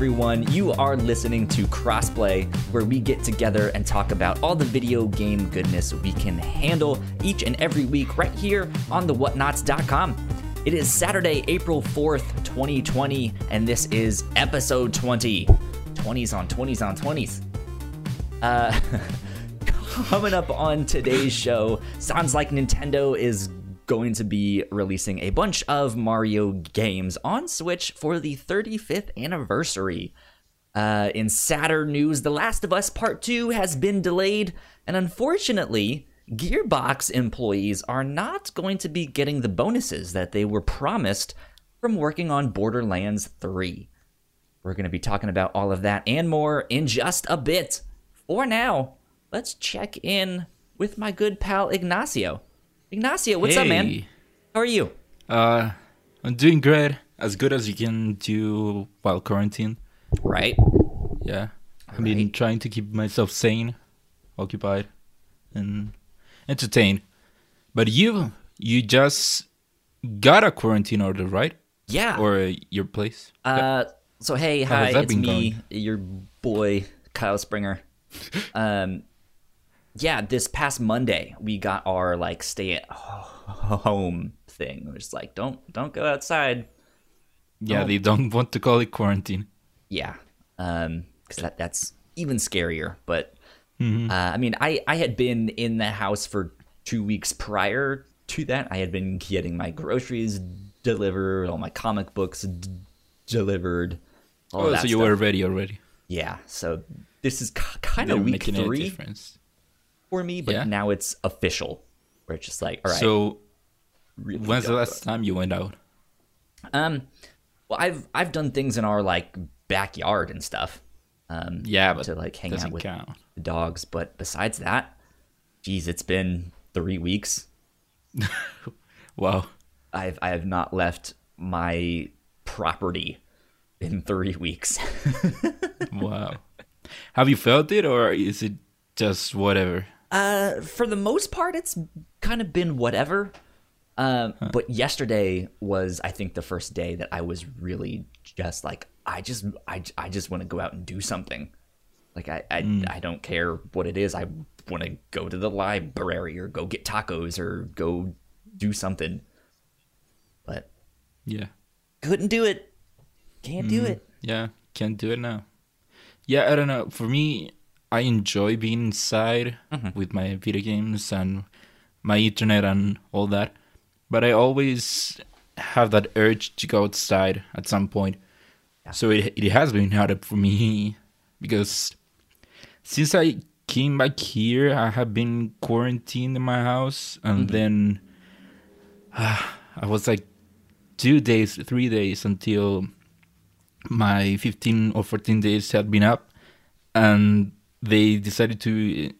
everyone. You are listening to Crossplay, where we get together and talk about all the video game goodness we can handle each and every week right here on the whatnots.com. It is Saturday, April 4th, 2020, and this is episode 20. 20s on 20s on 20s. Uh, coming up on today's show, sounds like Nintendo is going to be releasing a bunch of Mario games on Switch for the 35th anniversary. Uh, in sadder news, The Last of Us Part 2 has been delayed, and unfortunately, Gearbox employees are not going to be getting the bonuses that they were promised from working on Borderlands 3. We're going to be talking about all of that and more in just a bit. For now, let's check in with my good pal Ignacio. Ignacio, what's up, man? How are you? Uh, I'm doing great. As good as you can do while quarantine. Right. Yeah. I've been trying to keep myself sane, occupied, and entertained. But you, you just got a quarantine order, right? Yeah. Or uh, your place? Uh, so hey, How hi, it's me, going? your boy Kyle Springer. um, yeah, this past Monday we got our like stay at home thing. We're just like, don't don't go outside. Yeah, Oh. they don't want to call it quarantine. Yeah, um, because that that's even scarier. But Mm-hmm. uh, I mean, I I had been in the house for two weeks prior to that. I had been getting my groceries delivered, all my comic books d- delivered. All Oh, so you stuff. were ready already. Yeah, so this is k- kind of week three difference. For me, but Yeah. now it's official. Where it's just like, all right. So, really when's the last time you went out? Um, well, I've I've done things in our like backyard and stuff. Um, Yeah, but to like hang out with count. the dogs, but besides that, geez, it's been three weeks. Wow. I've I have not left my property in three weeks. Wow. Have you felt it, or is it just whatever? Uh, for the most part, it's kind of been whatever. Um, but yesterday was, I think, the first day that I was really just like, I just, I, I just want to go out and do something. Like I, I, I don't care what it is. I want to go to the library or go get tacos or go do something. But Yeah. couldn't do it. Can't do it. Yeah, can't do it now. Yeah, I don't know. For me, I enjoy being inside mm-hmm. with my video games and my internet and all that. But I always have that urge to go outside at some point. So it it has been hard for me because since I came back here, I have been quarantined in my house, and mm-hmm. then I was like two days, three days until my 15 or 14 days had been up and they decided to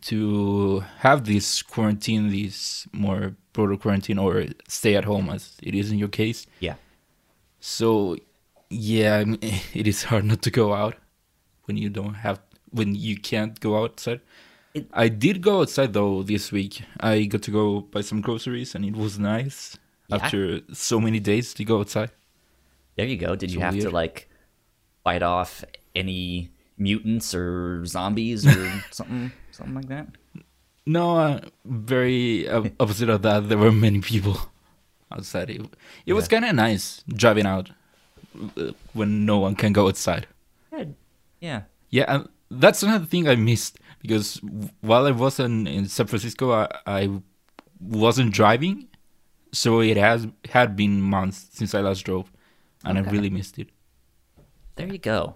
to have this quarantine this more proto quarantine or stay at home as it is in your case Yeah. so yeah it is hard not to go out when you don't have when you can't go outside It- i did go outside though this week i got to go buy some groceries and it was nice Yeah? after so many days to go outside There you go. Did you So have to like fight off any mutants or zombies or something, something like that? No, uh, very uh, opposite of that. There were many people outside. It, it was kind of nice driving out uh, when no one can go outside. Yeah, yeah. Yeah, and that's another thing I missed because while I was in, in San Francisco, I, I wasn't driving, so it has had been months since I last drove, and I really missed it. There you go.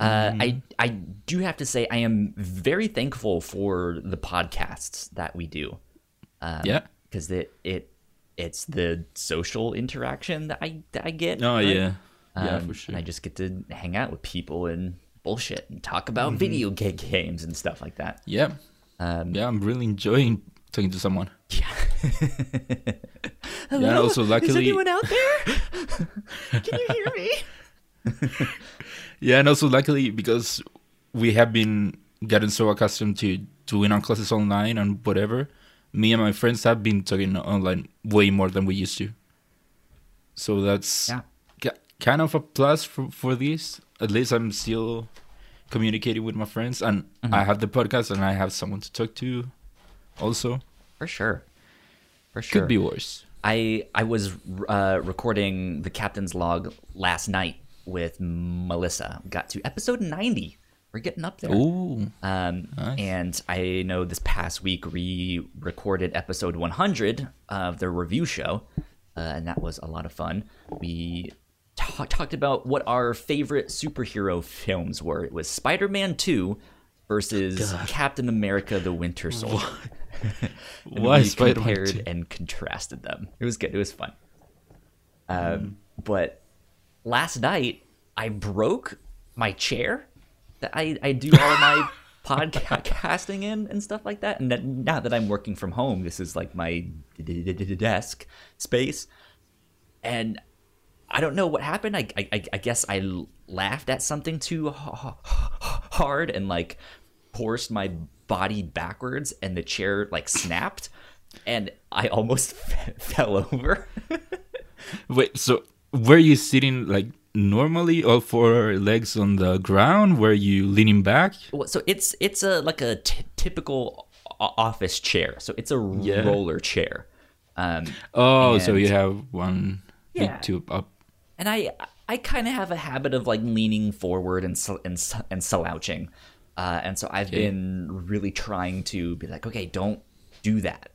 Uh, I I do have to say I am very thankful for the podcasts that we do. Um, Yeah. because it it it's the social interaction that I that I get. Oh right? yeah, yeah Um, for sure. And I just get to hang out with people and bullshit and talk about video game games and stuff like that. yeah, Um, yeah. I'm really enjoying talking to someone. Hello? Yeah, also luckily, Is anyone out there? Can you hear me? Yeah, and also luckily because we have been getting so accustomed to doing our classes online and whatever, me and my friends have been talking online way more than we used to. So that's Yeah. kind of a plus for for this. At least I'm still communicating with my friends, and Mm-hmm. I have the podcast, and I have someone to talk to. Also, For sure. For sure. could be worse. I I was uh, recording the captain's log last night with Melissa. Got to episode ninety. We're getting up there. Ooh, Um, Nice. And I know this past week we recorded episode 100 of the review show, uh, and that was a lot of fun. We ta- talked about what our favorite superhero films were. It was Spider Man 2 versus Captain America the Winter Soldier. Why we Spider-Man compared 2? and contrasted them. It was good. It was fun. Um, But last night I broke my chair that I, I do all of my podcasting in and stuff like that. And that, now that I'm working from home, this is like my desk space. And I don't know what happened. I, I, I guess I laughed at something too hard and like forced my body backwards, and the chair like snapped, and I almost fell over. wait. So were you sitting like normally, all four legs on the ground? Were you leaning back? So it's it's a like a t- typical office chair. So it's a Yeah. roller chair. Um, Oh, so you have one Yeah. big tube up. and I I kind of have a habit of like leaning forward and sl- and, and slouching, uh, and so I've Okay. been really trying to be like, okay, don't do that,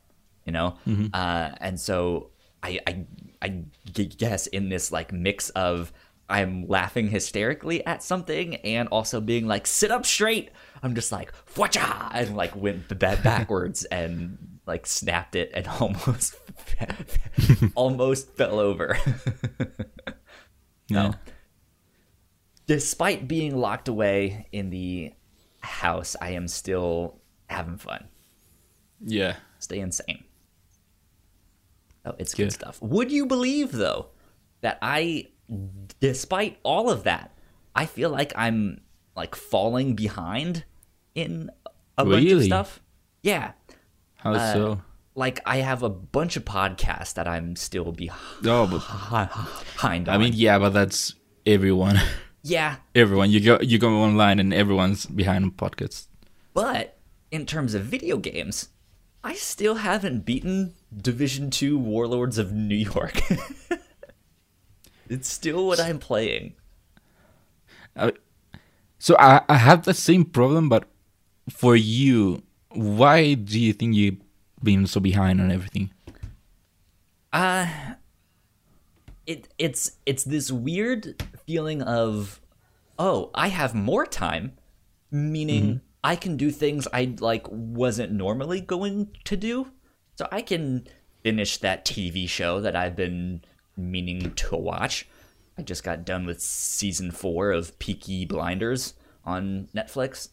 you know. Uh, and so I, I I guess in this like mix of I'm laughing hysterically at something and also being like sit up straight. I'm just like whatcha and like went backwards and like snapped it and almost almost fell over. Yeah. No. Despite being locked away in the house, I am still having fun. Yeah. Stay insane. Oh, it's good Good. stuff. Would you believe though that I despite all of that, I feel like I'm like falling behind in a bunch of Really? stuff? Yeah. How Uh, so? Like I have a bunch of podcasts that I'm still behind Oh, but on. I mean, yeah, but that's everyone. yeah, everyone. You go you go online and everyone's behind podcasts. But in terms of video games, I still haven't beaten Division 2 Warlords of New York. it's still what I'm playing. So I I have the same problem, but for you, why do you think you've been so behind on everything? Uh it it's it's this weird feeling of oh, I have more time, meaning I can do things I like wasn't normally going to do. So I can finish that TV show that I've been meaning to watch. I just got done with season 4 of Peaky Blinders on Netflix.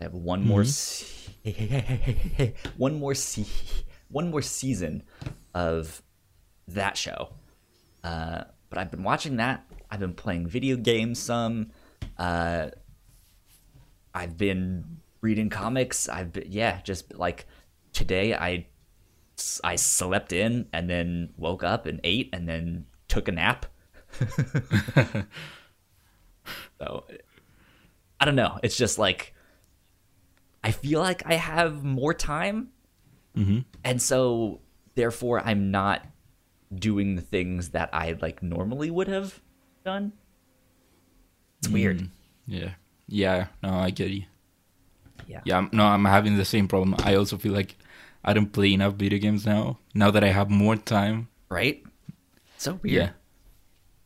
I have one more se- one more se- one more season of that show. Uh, but I've been watching that. I've been playing video games some. Uh, I've been reading comics. I've been, yeah, just like today I I slept in and then woke up and ate and then took a nap. so I don't know. It's just like I feel like I have more time, mm-hmm. and so therefore I'm not doing the things that I like normally would have done. It's mm, weird. Yeah, yeah. No, I get you. Yeah. Yeah, no, I'm having the same problem. I also feel like I don't play enough video games now. Now that I have more time. Right? So weird. Yeah.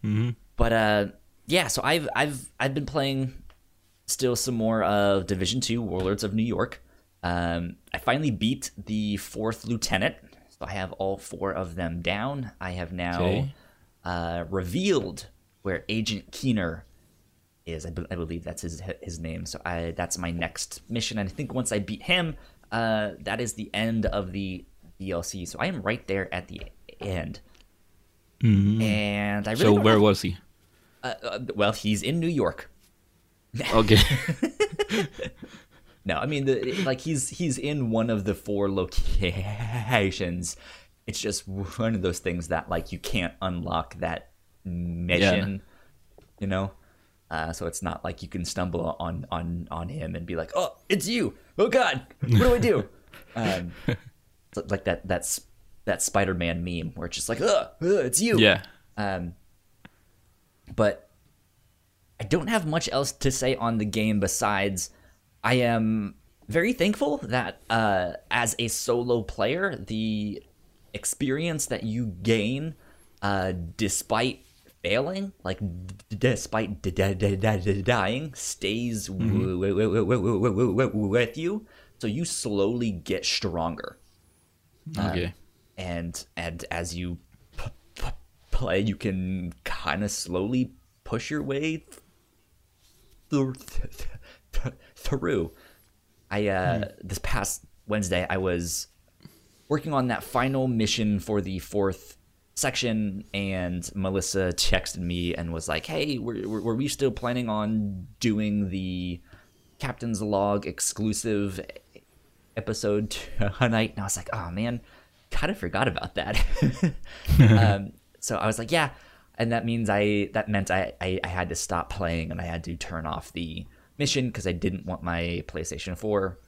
hmm But uh yeah, so I've I've I've been playing still some more of Division 2 Warlords of New York. Um I finally beat the fourth lieutenant. So I have all four of them down. I have now Okay. uh revealed where Agent Keener is. I, be- I believe that's his his name. So I that's my next mission and I think once I beat him, uh that is the end of the DLC. So I am right there at the end. And I really So where was he? uh, uh, well, he's in New York. Okay. No, I mean, the, like he's he's in one of the four locations. It's just one of those things that like you can't unlock that mission you know. Uh, so it's not like you can stumble on on on him and be like, "Oh, it's you! Oh God, what do I do?" um, like that that's that Spider-Man meme where it's just like, "Ugh, ugh it's you!" Yeah. Um, but I don't have much else to say on the game besides I am very thankful that uh, as a solo player, the experience that you gain uh, despite failing, like despite dying, stays with you. So you slowly get stronger um, Okay. and and as you p- p- play, you can kind of slowly push your way th- th- th- through. I uh, hmm. this past Wednesday, I was working on that final mission for the fourth section, and Melissa texted me and was like, "Hey, were, were, we still planning on doing the Captain's Log exclusive episode tonight?" And I was like, "Oh man, kind of forgot about that." um, so I was like, "Yeah," and that means I that meant I, I I had to stop playing and I had to turn off the mission because I didn't want my PlayStation 4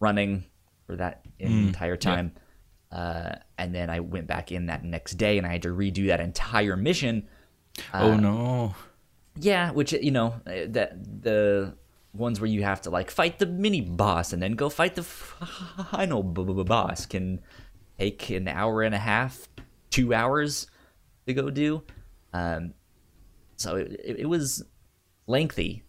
running for that entire time. Uh, and then I went back in that next day and I had to redo that entire mission. oh no. Yeah, which you know uh, that the ones where you have to like fight the mini boss and then go fight the final b- b- boss can take an hour and a half, two hours to go do. Um, so it, it, it was lengthy,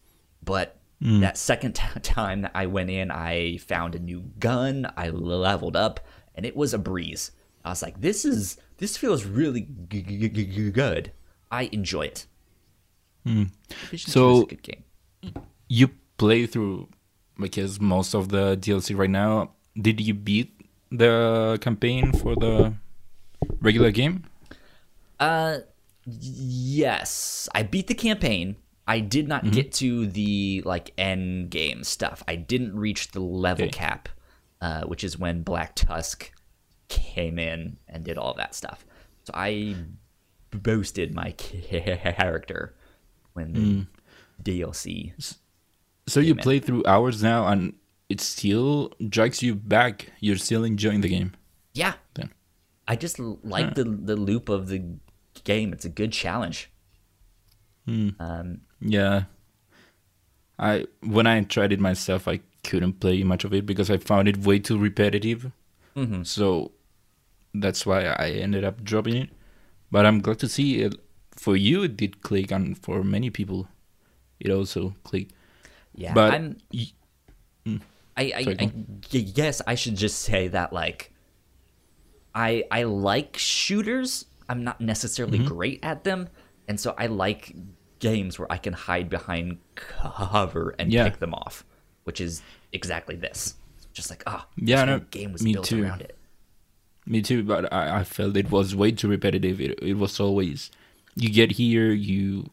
but that second t- time that I went in, I found a new gun. I leveled up, and it was a breeze. I was like, "This is this feels really g- g- g- good. I enjoy it." Division So- a good game. You play through, because most of the DLC right now. Did you beat the campaign for the regular game? Uh, yes, I beat the campaign. I did not get to the like end game stuff. I didn't reach the level Okay. cap, uh, which is when Black Tusk came in and did all that stuff. So I boosted my character when the DLC. So you man. play through hours now, and it still drags you back. You're still enjoying the game. Yeah, Then. I just like the the loop of the game. It's a good challenge. Um, Yeah. I when I tried it myself, I couldn't play much of it because I found it way too repetitive. Mm-hmm. So that's why I ended up dropping it. But I'm glad to see it. For you, it did click, and for many people, it also clicked. yeah, But I'm y- I, I, Sorry, I guess I should just say that like I I like shooters. I'm not necessarily Mm-hmm. great at them, and so I like games where I can hide behind cover and Yeah. pick them off, which is exactly this. Just like ah, Yeah, this no, game was built too. around it. Me too, but I, I felt it was way too repetitive. It, it was always you get here, you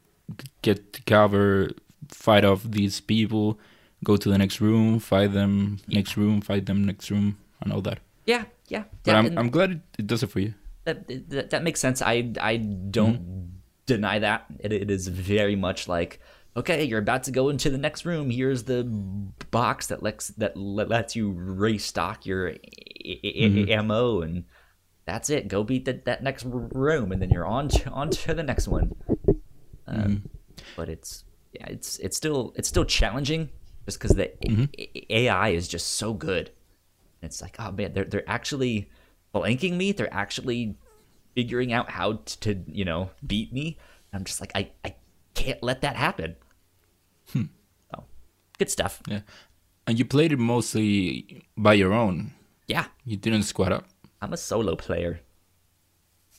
get to cover, fight off these people, go to the next room, fight them, next room, fight them, next room, and all that. Yeah, yeah. But yeah, I'm I'm glad it, it does it for you. that, that that makes sense. I I don't Mm-hmm. deny that. It, it is very much like okay, you're about to go into the next room. Here's the box that lets that lets you restock your Mm-hmm. ammo, and that's it. Go beat that that next room, and then you're on to, on to the next one. Um, Mm-hmm. But it's yeah, it's it's still it's still challenging just because the Mm-hmm. A- AI is just so good. It's like, oh man, they're they're actually blanking me. They're actually figuring out how t- to, you know, beat me. I'm just like, I, I can't let that happen. Hmm. So, good stuff. Yeah, and you played it mostly by your own. Yeah, You didn't squad up. I'm a solo player.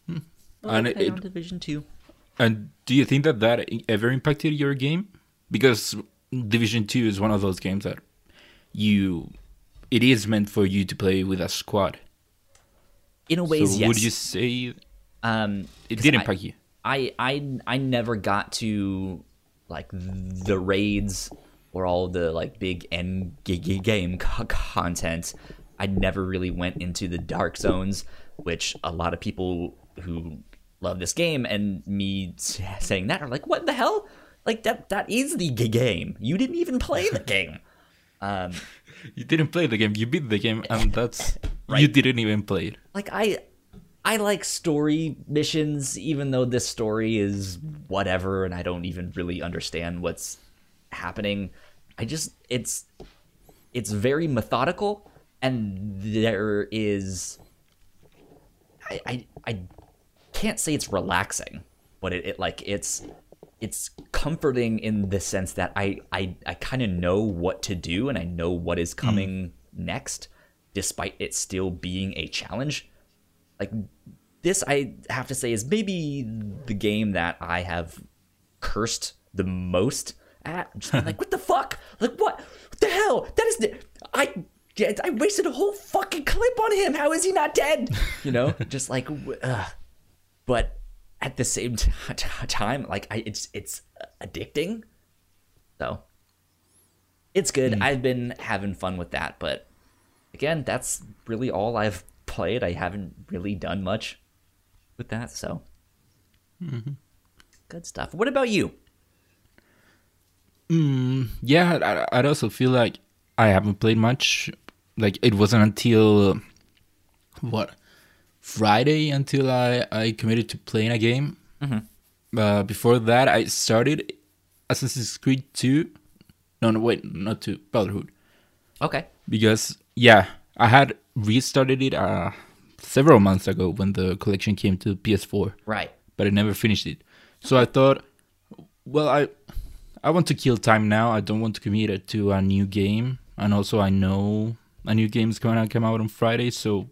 And And it- it, on Division Two. And do you think that that ever impacted your game? Because Division Two is one of those games that you, it is meant for you to play with a squad. In a ways, so yes. would you say um, it 'cause did I- impact you? I I I never got to like the raids or all the like big end game co- content. I never really went into the dark zones, which a lot of people who love this game, and me saying that are like, what the hell? Like that that is the game. You didn't even play the game. Um, You didn't play the game. You beat the game, and that's Right. you didn't even play it. like I I like story missions even though this story is whatever and I don't even really understand what's happening. I just it's it's very methodical and there is I I, I can't say it's relaxing, but it, it like it's it's comforting in the sense that I I, I kind of know what to do and I know what is hmm. coming next, despite it still being a challenge. Like this, I have to say is maybe the game that I have cursed the most at. Like, what the fuck? Like what? What the hell? That is the I. I wasted a whole fucking clip on him. How is he not dead? You know, just like, ugh. but at the same t- t- time, like I, it's it's addicting. So it's good. Mm. I've been having fun with that, but again, that's really all I've played. I haven't really done much with that, so mm-hmm. good stuff. What about you? Mm, yeah, I, I'd also feel like I haven't played much. Like it wasn't until what Friday until I I committed to playing a game. Mm-hmm. Uh, before that, I started Assassin's Creed Two. No, no, wait, not Two, Brotherhood. Okay, Because yeah, I had restarted it uh, several months ago when the collection came to PS4 right. but I never finished it. So I thought, well, I I want to kill time now. I don't want to commit it to a new game, and also I know a new game is gonna come out on Friday, so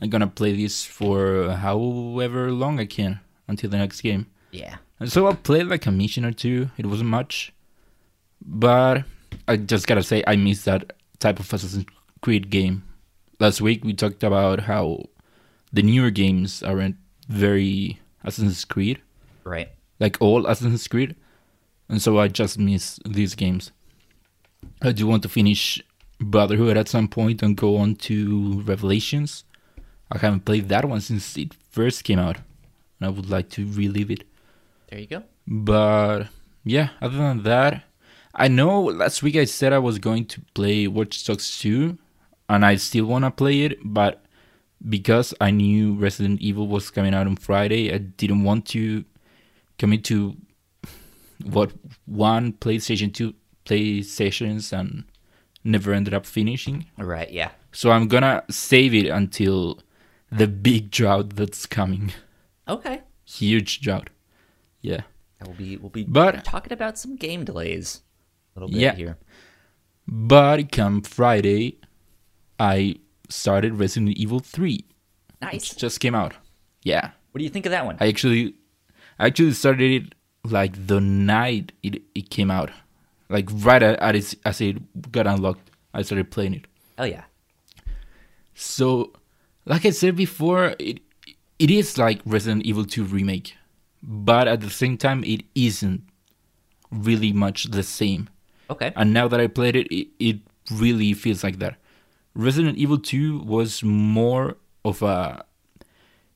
I'm gonna play this for however long I can until the next game. Yeah. And so I played like a mission or two. It wasn't much, but I just gotta say I miss that type of Assassin's Creed game. Last week we talked about how the newer games aren't very Assassin's Creed, Right. like all Assassin's Creed, and so I just miss these games. I do want to finish Brotherhood at some point and go on to Revelations. I haven't played that one since it first came out, and I would like to relive it. There you go. But yeah, other than that, I know last week I said I was going to play Watch Dogs 2, and I still want to play it, but because I knew Resident Evil was coming out on Friday, I didn't want to commit to what one PlayStation 2 play sessions and never ended up finishing. Right. Yeah. So I'm gonna save it until the big drought that's coming. Okay. Huge drought. Yeah. We'll be we'll be But- talking about some game delays a little bit Yeah. here. But come Friday, I started Resident Evil 3. Nice. It just came out. Yeah. What do you think of that one? I actually I actually started it like the night it, it came out. Like right at, at its, as it got unlocked, I started playing it. oh yeah. So, like I said before, it it is like Resident Evil 2 remake, but at the same time, it isn't really much the same. Okay. And now that I played it, it, it really feels like that. Resident Evil 2 was more of a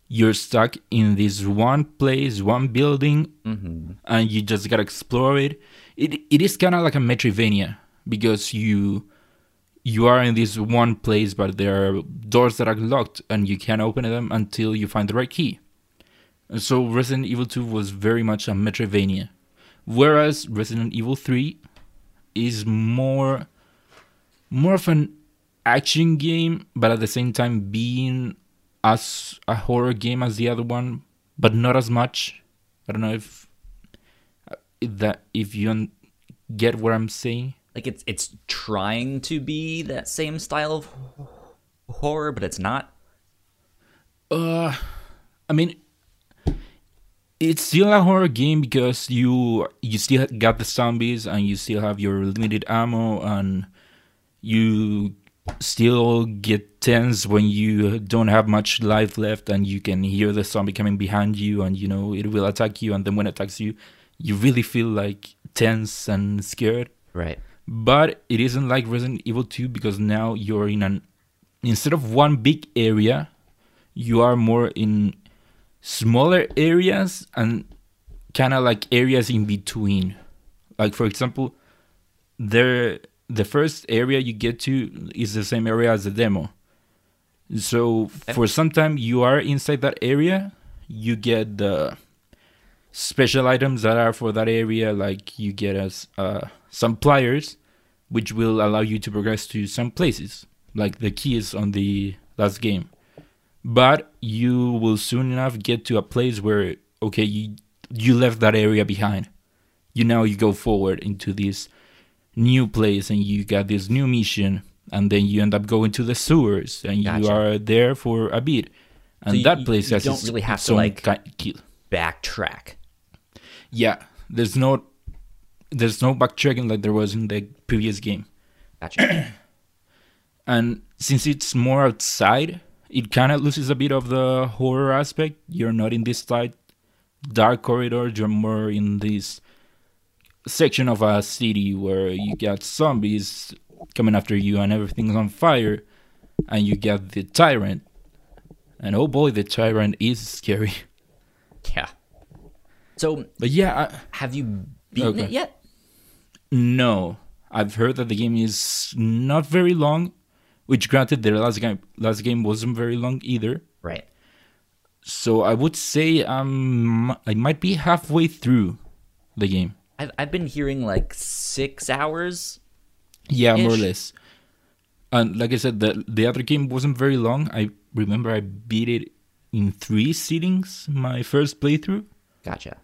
you're stuck in this one place, one building, mm-hmm. and you just gotta explore it. It it is kind of like a Metroidvania because you you are in this one place, but there are doors that are locked, and you can't open them until you find the right key. And so Resident Evil 2 was very much a Metroidvania, whereas Resident Evil 3 is more more of an action game, but at the same time being as a horror game as the other one, but not as much. I don't know if, if that if you get what I'm saying. Like it's it's trying to be that same style of horror, but it's not. Uh, I mean, it's still a horror game because you you still got the zombies and you still have your limited ammo and you still get tense when you don't have much life left and you can hear the zombie coming behind you and you know it will attack you and then when it attacks you you really feel like tense and scared Right. but it isn't like Resident Evil 2 because now you're in an instead of one big area, you are more in smaller areas and kind of like areas in between. Like for example, there the first area you get to is the same area as the demo. So for some time you are inside that area, you get the special items that are for that area. Like you get us uh, some pliers, which will allow you to progress to some places, like the keys on the last game. But you will soon enough get to a place where okay, you you left that area behind. You now you go forward into this new place and you got this new mission and then you end up going to the sewers and gotcha. you are there for a bit. And so that place you has don't really have to like backtrack. Yeah there's no there's no backtracking like there was in the previous game. Gotcha. And since it's more outside it kind of loses a bit of the horror aspect. You're not in this tight dark corridor you're more in this section of a city where you got zombies coming after you and everything's on fire, and you get the tyrant. And oh boy, the tyrant is scary. Yeah. So, but yeah, I, have you beaten okay. it yet? No, I've heard that the game is not very long. Which, granted, the last game last game wasn't very long either. Right. So I would say um I might be halfway through the game. I've I've been hearing like six hours. Yeah, more or less. And like I said, the the other game wasn't very long. I remember I beat it in three sittings. My first playthrough. Gotcha.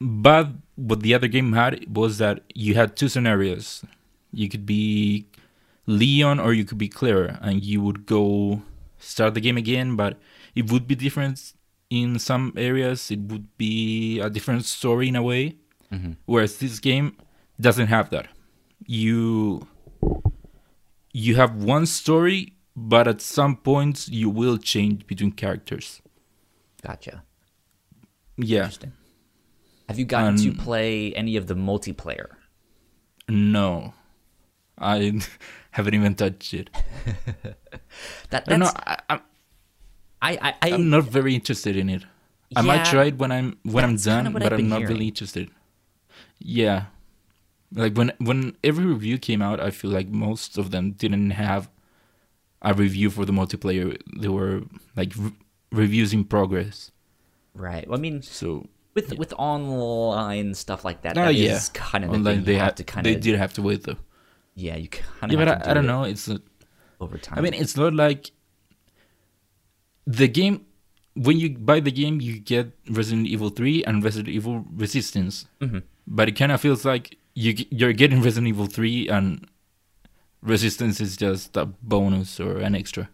But what the other game had was that you had two scenarios. You could be Leon or you could be Claire, and you would go start the game again, but it would be different in some areas. It would be a different story in a way. Mm-hmm. Whereas this game doesn't have that. You you have one story, but at some points you will change between characters. Gotcha. Yeah. Interesting. Have you gotten um, to play any of the multiplayer? No, I haven't even touched it. that that's, no, I, I, I, I, am not very interested in it. Yeah, I might try it when I'm when I'm done, but I'm not hearing. really interested. Yeah, like when when every review came out, I feel like most of them didn't have a review for the multiplayer. They were like re- reviews in progress. Right. Well, I mean, so with yeah. with online stuff like that, uh, yeah. is kind of online. The they have to kind of they did have to wait though. Yeah, you kind of. Yeah, but I, do I, don't know. It's over time. I mean, it's not like the game. When you buy the game, you get Resident Evil Three and Resident Evil Resistance. Mm-hmm but it kind of feels like you you're getting Resident Evil 3 and Resistance is just a bonus or an extra.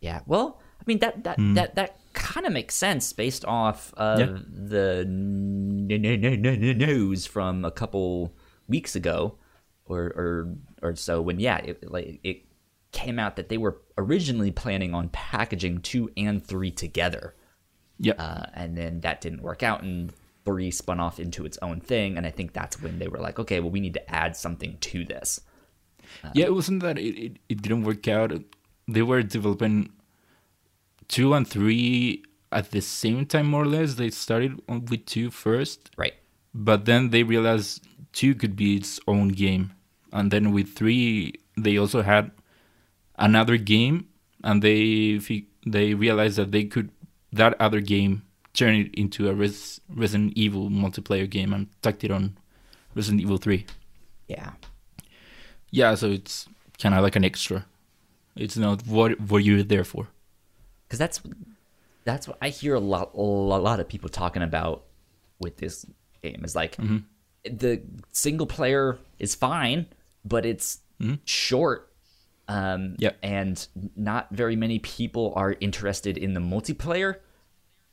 Yeah, well, I mean that that mm. that that kind of makes sense based off of yeah. the news from a couple weeks ago, or or or so when yeah, it, like it came out that they were originally planning on packaging two and three together. Yeah, uh, and then that didn't work out, and three spun off into its own thing, and I think that's when they were like, okay, well, we need to add something to this. Uh, yeah, it wasn't that it, it, it didn't work out. They were developing two and three at the same time, more or less. They started with two first, right? But then they realized two could be its own game, and then with three, they also had another game, and they they realized that they could that other game turn it into a Res- Resident Evil multiplayer game and tucked it on Resident Evil 3. Yeah. Yeah, so it's kind of like an extra. It's not what what you're there for. Cuz that's that's what I hear a lot a lot of people talking about with this game is like mm-hmm. the single player is fine, but it's mm-hmm. short um, yep. and not very many people are interested in the multiplayer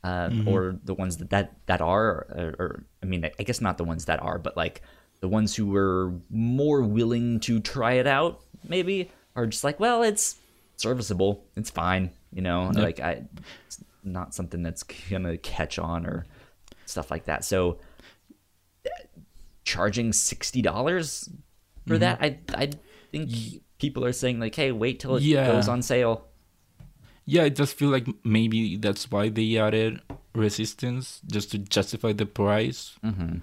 uh, mm-hmm. or the ones that that, that are, or, or, I mean, I guess not the ones that are, but like the ones who were more willing to try it out, maybe, are just like, well, it's serviceable, it's fine, you know, yep. like I, it's not something that's gonna catch on or stuff like that. So, charging sixty dollars for mm-hmm. that, I I think people are saying like, hey, wait till it yeah. goes on sale yeah, it does feel like maybe that's why they added resistance just to justify the price. Mm-hmm.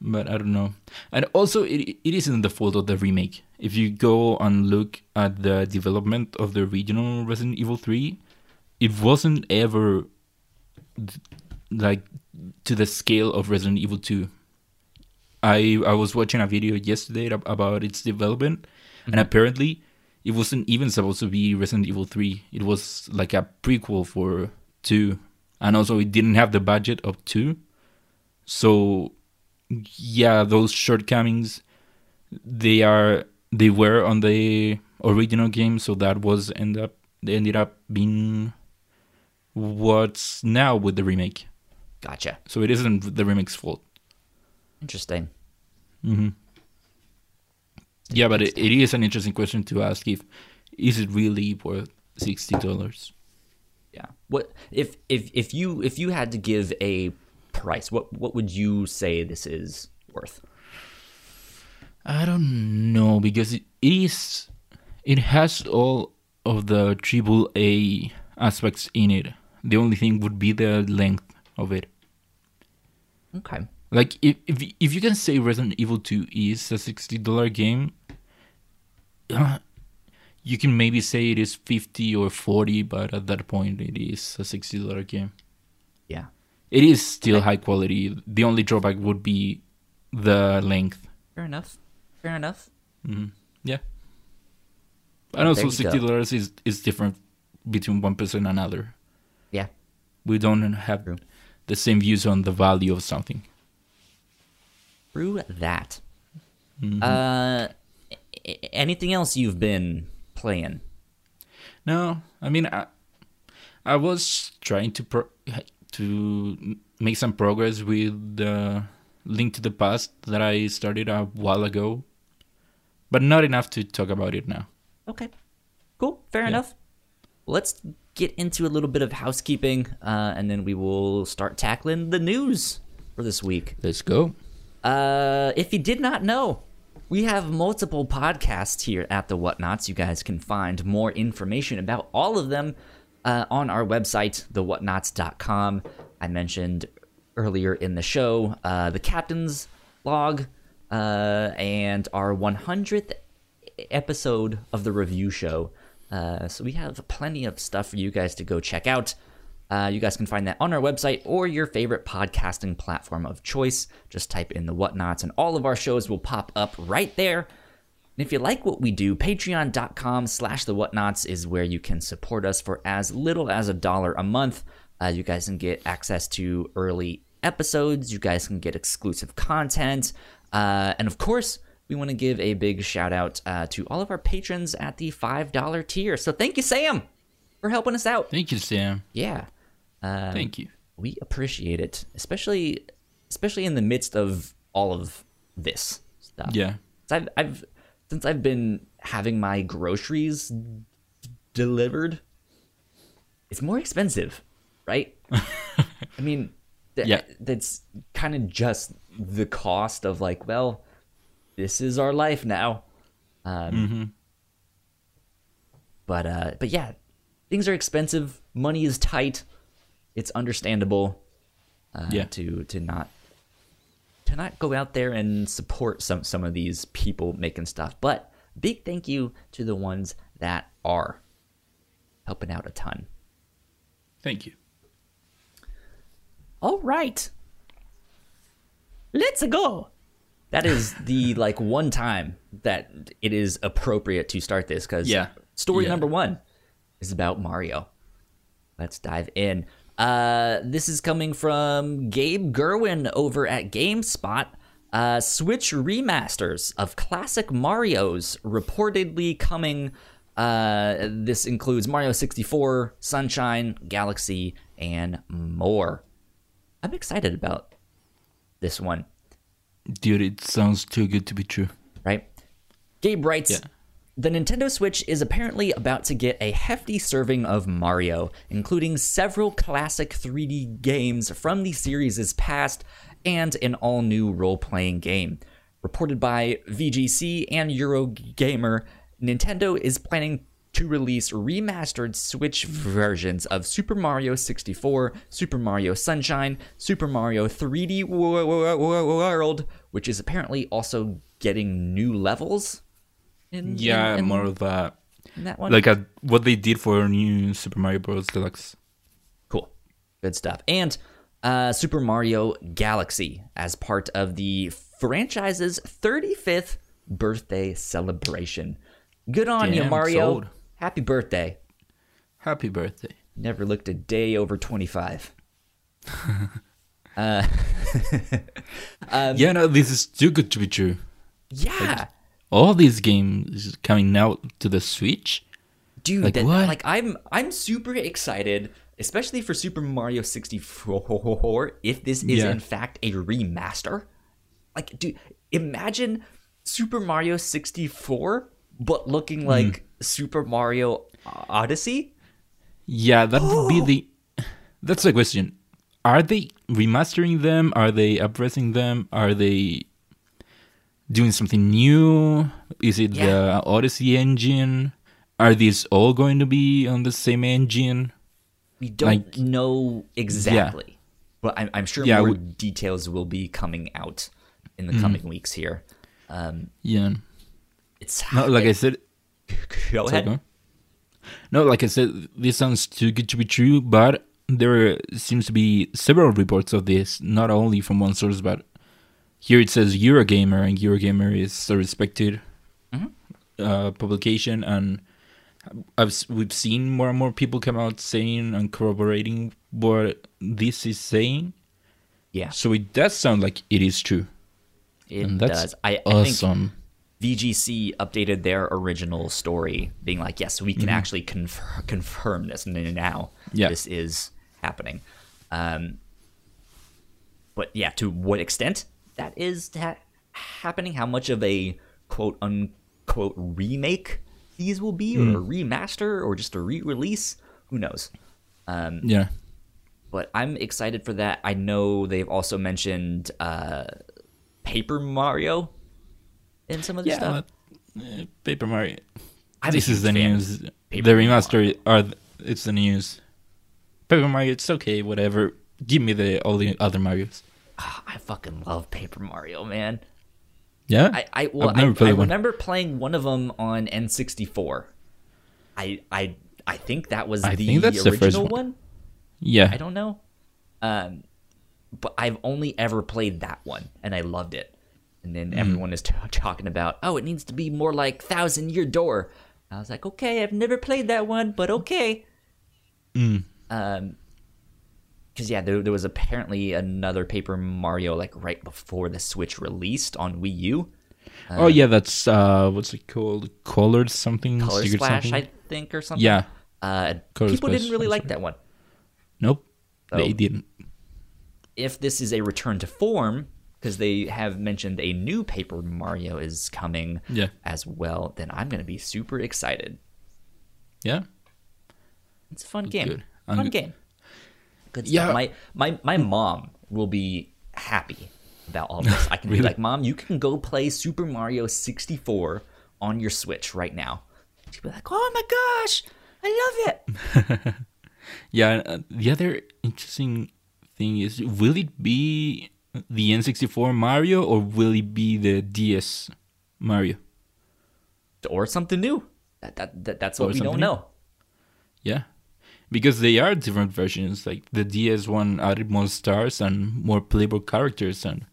But I don't know. And also, it it isn't the fault of the remake. If you go and look at the development of the original Resident Evil 3, it wasn't ever like to the scale of Resident Evil 2. I I was watching a video yesterday about its development, and apparently, it wasn't even supposed to be Resident Evil 3. It was like a prequel for 2, and also it didn't have the budget of 2. So, yeah, those shortcomings they are they were on the original game, so that was end up they ended up being what's now with the remake. Gotcha. So it isn't the remake's fault. Interesting. hmm Yeah, but it, it is an interesting question to ask: if is it really worth sixty dollars? Yeah. What if if if you if you had to give a price, what what would you say this is worth? I don't know because it is it has all of the triple A aspects in it. The only thing would be the length of it. Okay. Like if if if you can say Resident Evil 2 is a sixty dollar game, uh, you can maybe say it is fifty or forty, but at that point it is a sixty dollar game. Yeah. It is still high quality. The only drawback would be the length. Fair enough. Fair enough. hmm Yeah. And also There sixty dollars is is different between one person and another. Yeah. We don't have True. the same views on the value of something. Through that. Mhm. Uh, a- anything else you've been playing? No, I mean I, I was trying to pro- to make some progress with the Link to the Past that I started a while ago, but not enough to talk about it now. Okay. Cool. Fair Yeah. enough. Let's get into a little bit of housekeeping, uh, and then we will start tackling the news for this week. Let's go. Uh, if you did not know, we have multiple podcasts here at the Whatnots. You guys can find more information about all of them uh, on our website, thewhatnots.com. I mentioned earlier in the show uh, the captain's log uh, and our 100th episode of the review show. Uh, so we have plenty of stuff for you guys to go check out. Uh, you guys can find that on our website or your favorite podcasting platform of choice. Just type in the whatnots, and all of our shows will pop up right there. And if you like what we do, patreon.com slash the whatnots is where you can support us for as little as a dollar a month. Uh, you guys can get access to early episodes, you guys can get exclusive content, uh, and of course, we want to give a big shout out uh, to all of our patrons at the $5 tier. So thank you, Sam, for helping us out. Thank you, Sam. Yeah. Um, Thank you. we appreciate it, especially especially in the midst of all of this stuff. Yeah. I've, I've since I've been having my groceries delivered, it's more expensive, right? I mean, th- Yeah. that's kind of just the cost of like, well, this is our life now. Um, hmm but uh, but yeah, things are expensive. Money is tight. It's understandable. Uh, Yeah. To to not to not go out there and support some some of these people making stuff. But big thank you to the ones that are helping out a ton. Thank you. All right. Let's go. That is the like one time that it is appropriate to start this because Yeah. story Yeah. number one is about Mario. Let's dive in. Uh, this is coming from Gabe Gurwin over at GameSpot. Uh, Switch remasters of classic Mario's reportedly coming. Uh, this includes Mario 64, Sunshine, Galaxy, and more. I'm excited about this one, Dude, it sounds too good to be true. right? Gabe writes Yeah. The Nintendo Switch is apparently about to get a hefty serving of Mario, including several classic 3D games from the series' past and an all new role playing game. Reported by VGC and Eurogamer, Nintendo is planning to release remastered Switch versions of Super Mario 64, Super Mario Sunshine, Super Mario 3D World, which is apparently also getting new levels. In, Yeah, in, in- more of a in that one. like a, what they did for new Super Mario Bros. Deluxe. Cool. Good stuff. And uh, Super Mario Galaxy as part of the franchise's 35th birthday celebration. Good on you, Mario. sold. Happy birthday. Happy birthday. Never looked a day over 25. uh, Um, yeah, no, this is too good to be true. yeah. All these games coming out to the Switch. Dude, Like that, what? like I'm I'm super excited, especially for Super Mario 64 if this is Yeah. in fact a remaster. Like dude, imagine Super Mario 64 but Hmm. looking like Super Mario Odyssey? Yeah, that would be the. That's the question. Are they remastering them? Are they addressing them? Are they doing something new? Is it Yeah. the Odyssey engine? Are these all going to be on the same engine? We don't Like- know exactly. But I'm, I'm sure Yeah, more details will be coming out in the coming weeks here. Um, Yeah. it's No, like I said, go ahead. go. No, like I said, this sounds too good to be true, but there seems to be several reports of this, not only from one source, but here it says Eurogamer, and Eurogamer is a respected uh, publication, and I've we've seen more and more people come out saying and corroborating what this is saying. Yeah, So it does sound like it is true, it and that's does. I, I think. VGC updated their original story, being like, "Yes, we can actually conf- confirm this now. Yeah. This is happening." Um, but yeah, to what extent that is ha- happening? How much of a quote unquote remake these will be, or a remaster, or just a re-release? Who knows? Um, yeah, but I'm excited for that. I know they've also mentioned uh, Paper Mario in some of the yeah. stuff. uh, Paper Mario. I'm this is the news. Paper the Mario. remaster are it's the news. Paper Mario, it's okay, whatever. Give me the all the other Mario's. Ah, I fucking love Paper Mario, man. Yeah, I, I well, I, I remember playing one of them on N64. I I I think that was I the that's the original one. one. Yeah, I don't know. Um, but I've only ever played that one, and I loved it. And then Hmm. everyone is t- talking about, oh, it needs to be more like Thousand Year Door. I was like, okay, I've never played that one, but okay. Mm. Um, because yeah, there, there was apparently another Paper Mario like right before the Switch released on Wii U. oh yeah, that's uh, what's it called? Colored something, Color Secret Splash, something? I think, or something. Yeah, Uh, Color people didn't really like that one. nope, So- they didn't. if this is a return to form, because they have mentioned a new Paper Mario is coming Yeah, as well, then I'm going to be super excited. yeah, It's a fun game. Good. I'm Fun good. game. Good stuff. Yeah. My, my, my mom will be happy about all this. I can be like, Mom, you can go play Super Mario 64 on your Switch right now. She'll be like, Oh my gosh, I love it. yeah. Uh, the other interesting thing is, will it be the N64 Mario or will it be the DS Mario? or something new. That, that, that, that's Or what we don't new. know. Yeah, because they are different versions. Like the DS one added more stars and more playable characters, and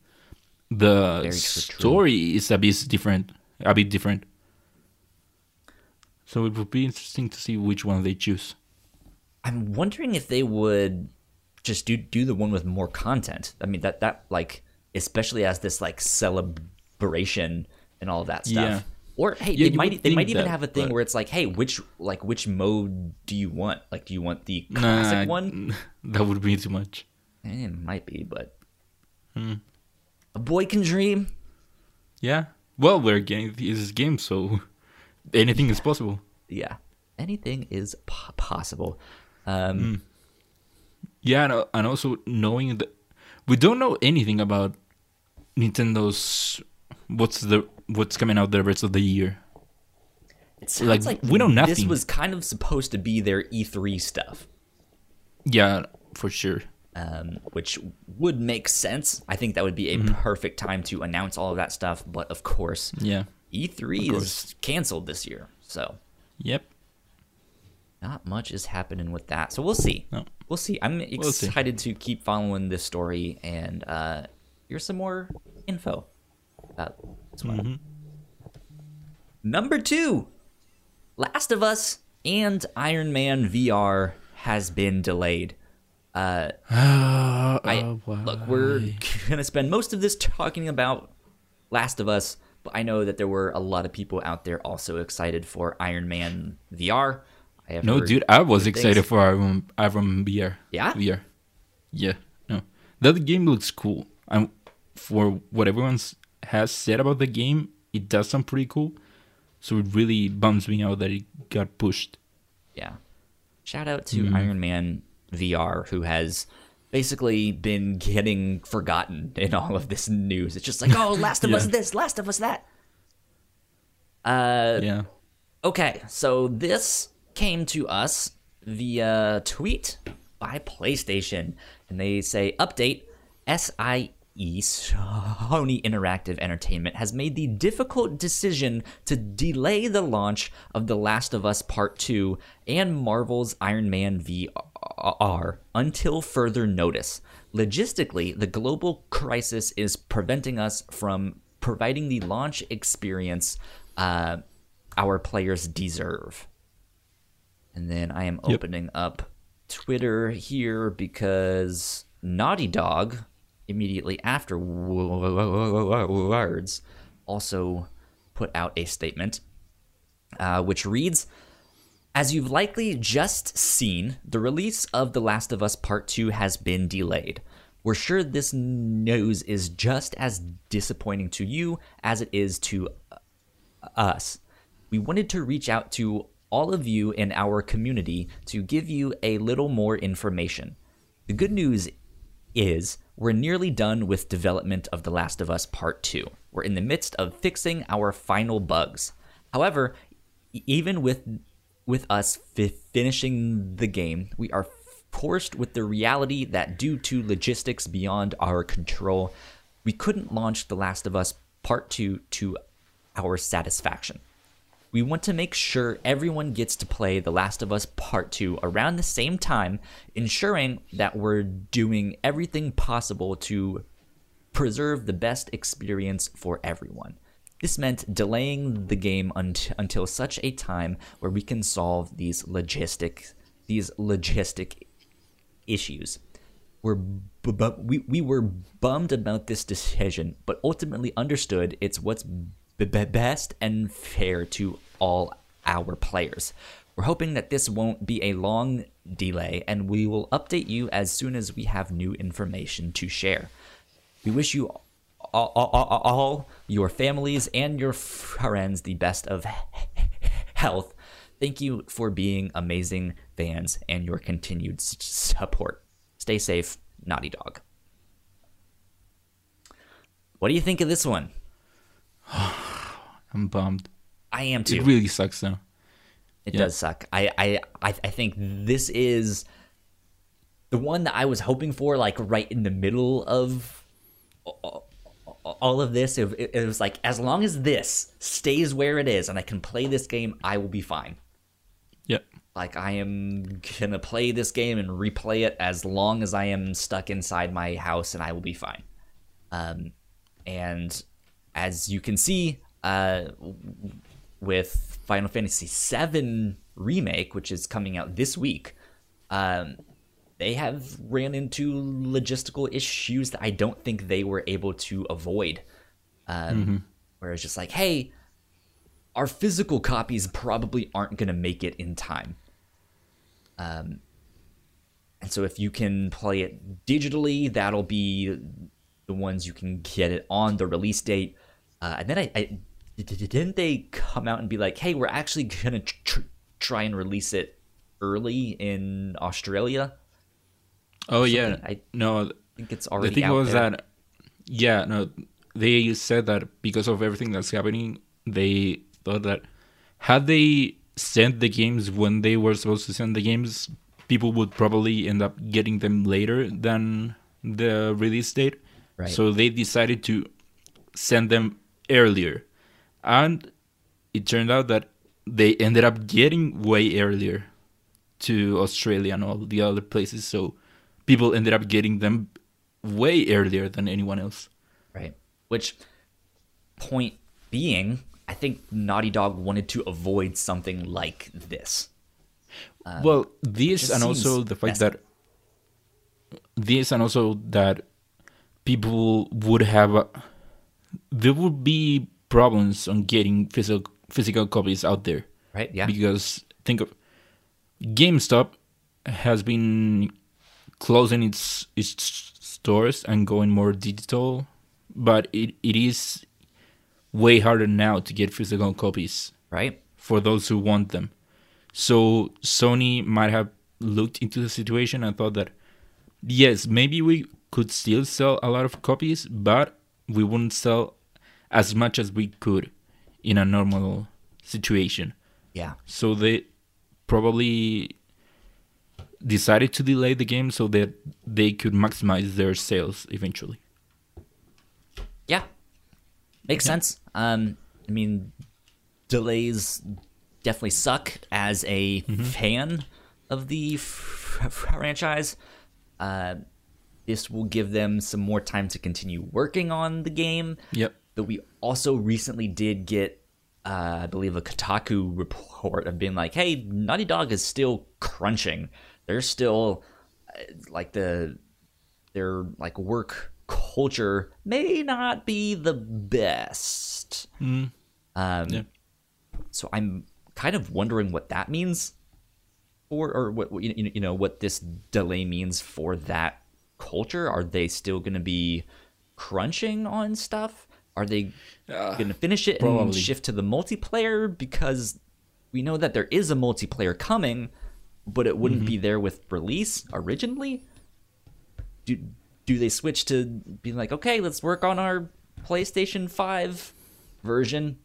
the Very true. story is a bit different. A bit different. So it would be interesting to see which one they choose. I'm wondering if they would just do do the one with more content. I mean that that like especially as this like celebration and all of that stuff. Yeah. Or hey, Yeah, they might they might even that, have a thing but- where it's like, hey, which like which mode do you want? Like, do you want the classic Nah, one? That would be too much. Eh, It might be, but Hmm. a boy can dream. Yeah. Well, we're getting this game, so anything is possible. Yeah, anything is p- possible. Um, Hmm. Yeah, uh, and also knowing that we don't know anything about Nintendo's what's the what's coming out the rest of the year. It sounds Like, like, we know This nothing. was kind of supposed to be their E3 stuff, Yeah, for sure. um, which would make sense. I think that would be a Mm-hmm. perfect time to announce all of that stuff. But of course, Yeah. E3 Of is canceled this year, so Yep. not much is happening with that. So we'll see. No. We'll see. I'm We'll see. excited to keep following this story and uh, here's some more info about Mm-hmm. Number two, Last of Us and Iron Man VR has been delayed. Uh, I, Oh, look, we're gonna spend most of this talking about Last of Us, but I know that there were a lot of people out there also excited for Iron Man VR. I have No, dude, I was excited things. for Iron Iron VR. Yeah? VR. Yeah. No, that game looks cool. And for what everyone has said about the game, it does sound pretty cool. So it really bums me out that it got pushed. Yeah. Shout out to Mm-hmm. Iron Man VR, who has basically been getting forgotten in all of this news. It's just like, oh, Last of Us this, Last of Us that. Uh, Yeah. okay, so this came to us via tweet by PlayStation, and they say update SIE Sony Interactive Entertainment has made the difficult decision to delay the launch of The Last of Us Part 2 and Marvel's Iron Man VR until further notice. Logistically, the global crisis is preventing us from providing the launch experience uh, our players deserve. And then I am Yep. opening up Twitter here because Naughty Dog, immediately after words, also put out a statement uh, which reads As you've likely just seen, the release of The Last of Us Part 2 has been delayed. We're sure this news is just as disappointing to you as it is to us. We wanted to reach out to all of you in our community to give you a little more information. The good news is we're nearly done with development of The Last of Us Part 2. We're in the midst of fixing our final bugs. However, even with with us fi- finishing the game, we are forced with the reality that due to logistics beyond our control, we couldn't launch The Last of Us Part 2 to our satisfaction. We want to make sure everyone gets to play The Last of Us Part 2 around the same time, ensuring that we're doing everything possible to preserve the best experience for everyone. This meant delaying the game unt- until such a time where we can solve these logistic these logistic issues. We're bu- bu- we, we were bummed about this decision, but ultimately understood it's what's b- best and fair to all our players. We're hoping that this won't be a long delay, and we will update you as soon as we have new information to share. We wish you all, all, all your families and your friends the best of health. Thank you for being amazing fans and your continued support. Stay safe, Naughty Dog. What do you think of this one? I'm bummed. I am too. It really sucks though. It Yeah. does suck. I, I I I think this is the one that I was hoping for, like right in the middle of all of this. It, it was like as long as this stays where it is and I can play this game, I will be fine. Yep. Like I am gonna play this game and replay it as long as I am stuck inside my house, and I will be fine. Um, and as you can see, uh, with Final Fantasy VII remake, which is coming out this week, um, they have ran into logistical issues that I don't think they were able to avoid. Um, Where it's just like, hey, our physical copies probably aren't going to make it in time. Um, and so if you can play it digitally, that'll be the ones you can get it on the release date. Uh, and then I, I didn't they come out and be like, hey, we're actually going to tr- try and release it early in Australia. Oh yeah. I no, I think it's already. the thing was there. that yeah no they said that because of everything that's happening they thought that had they sent the games when they were supposed to send the games, people would probably end up getting them later than the release date. Right. So they decided to send them earlier. And it turned out that they ended up getting way earlier to Australia and all the other places. So people ended up getting them way earlier than anyone else. Right. Which point being, I think Naughty Dog wanted to avoid something like this. Um, well, this and also the fact messy. that this and also that people would have there would be problems on getting physical physical copies out there Right? Yeah. because think of GameStop has been closing its its stores and going more digital, but it, it is way harder now to get physical copies right? for those who want them. So Sony might have looked into the situation and thought that yes, maybe we could still sell a lot of copies, but we wouldn't sell as much as we could in a normal situation. Yeah. So they probably decided to delay the game so that they could maximize their sales eventually. Yeah. Makes sense. Um, I mean, delays definitely suck as a fan of the f- franchise. Uh, this will give them some more time to continue working on the game. Yep. But we also recently did get, uh, I believe, a Kotaku report of being like, "Hey, Naughty Dog is still crunching. They're still uh, like the their like work culture may not be the best." Um, Yeah. So I'm kind of wondering what that means, or or what you you- you know what this delay means for that culture. Are they still going to be crunching on stuff? Are they uh, going to finish it and shift to the multiplayer because we know that there is a multiplayer coming, but it wouldn't mm-hmm. be there with release originally? Do do they switch to being like, okay, let's work on our PlayStation Five version,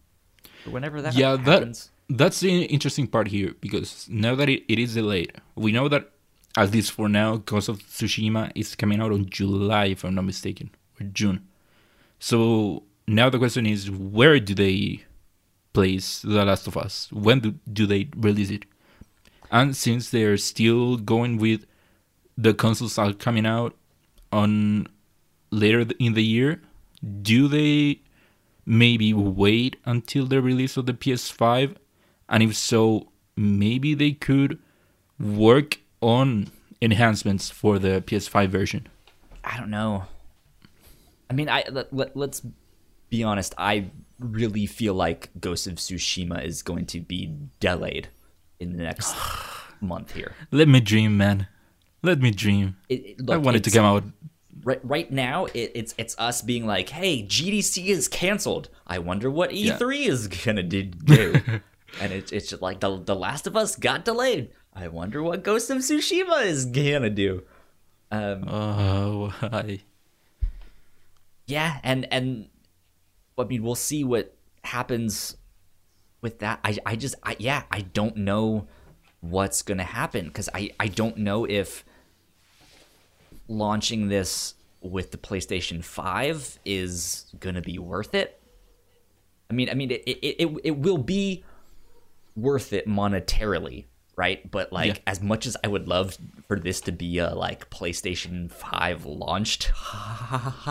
or whenever that yeah happens? that that's the interesting part here because now that it, it is delayed we know that at least for now ghost of tsushima is coming out on july if i'm not mistaken or june. So now the question is where do they place the last of us? When do, do they release it? And since they're still going with the consoles are coming out on later in the year do they maybe wait until the release of the PS5? And if so, maybe they could work on enhancements for the PS5 version. I don't know. I mean, I let, let, let's be honest. I really feel like Ghost of Tsushima is going to be delayed in the next month here. Let me dream, man. Let me dream. It, it- I look, want it to come out. right right now. It, it's it's us being like, "Hey, GDC is canceled. I wonder what E3 is gonna do." do." and it's it's just like the the Last of Us got delayed. I wonder what Ghost of Tsushima is gonna do. Um, Oh, why? yeah and and i mean we'll see what happens with that i i just I, yeah i don't know what's gonna happen because i i don't know if launching this with the playstation 5 is gonna be worth it i mean i mean it it, it, it will be worth it monetarily right but like Yeah. as much as i would love for this to be a like playstation 5 launched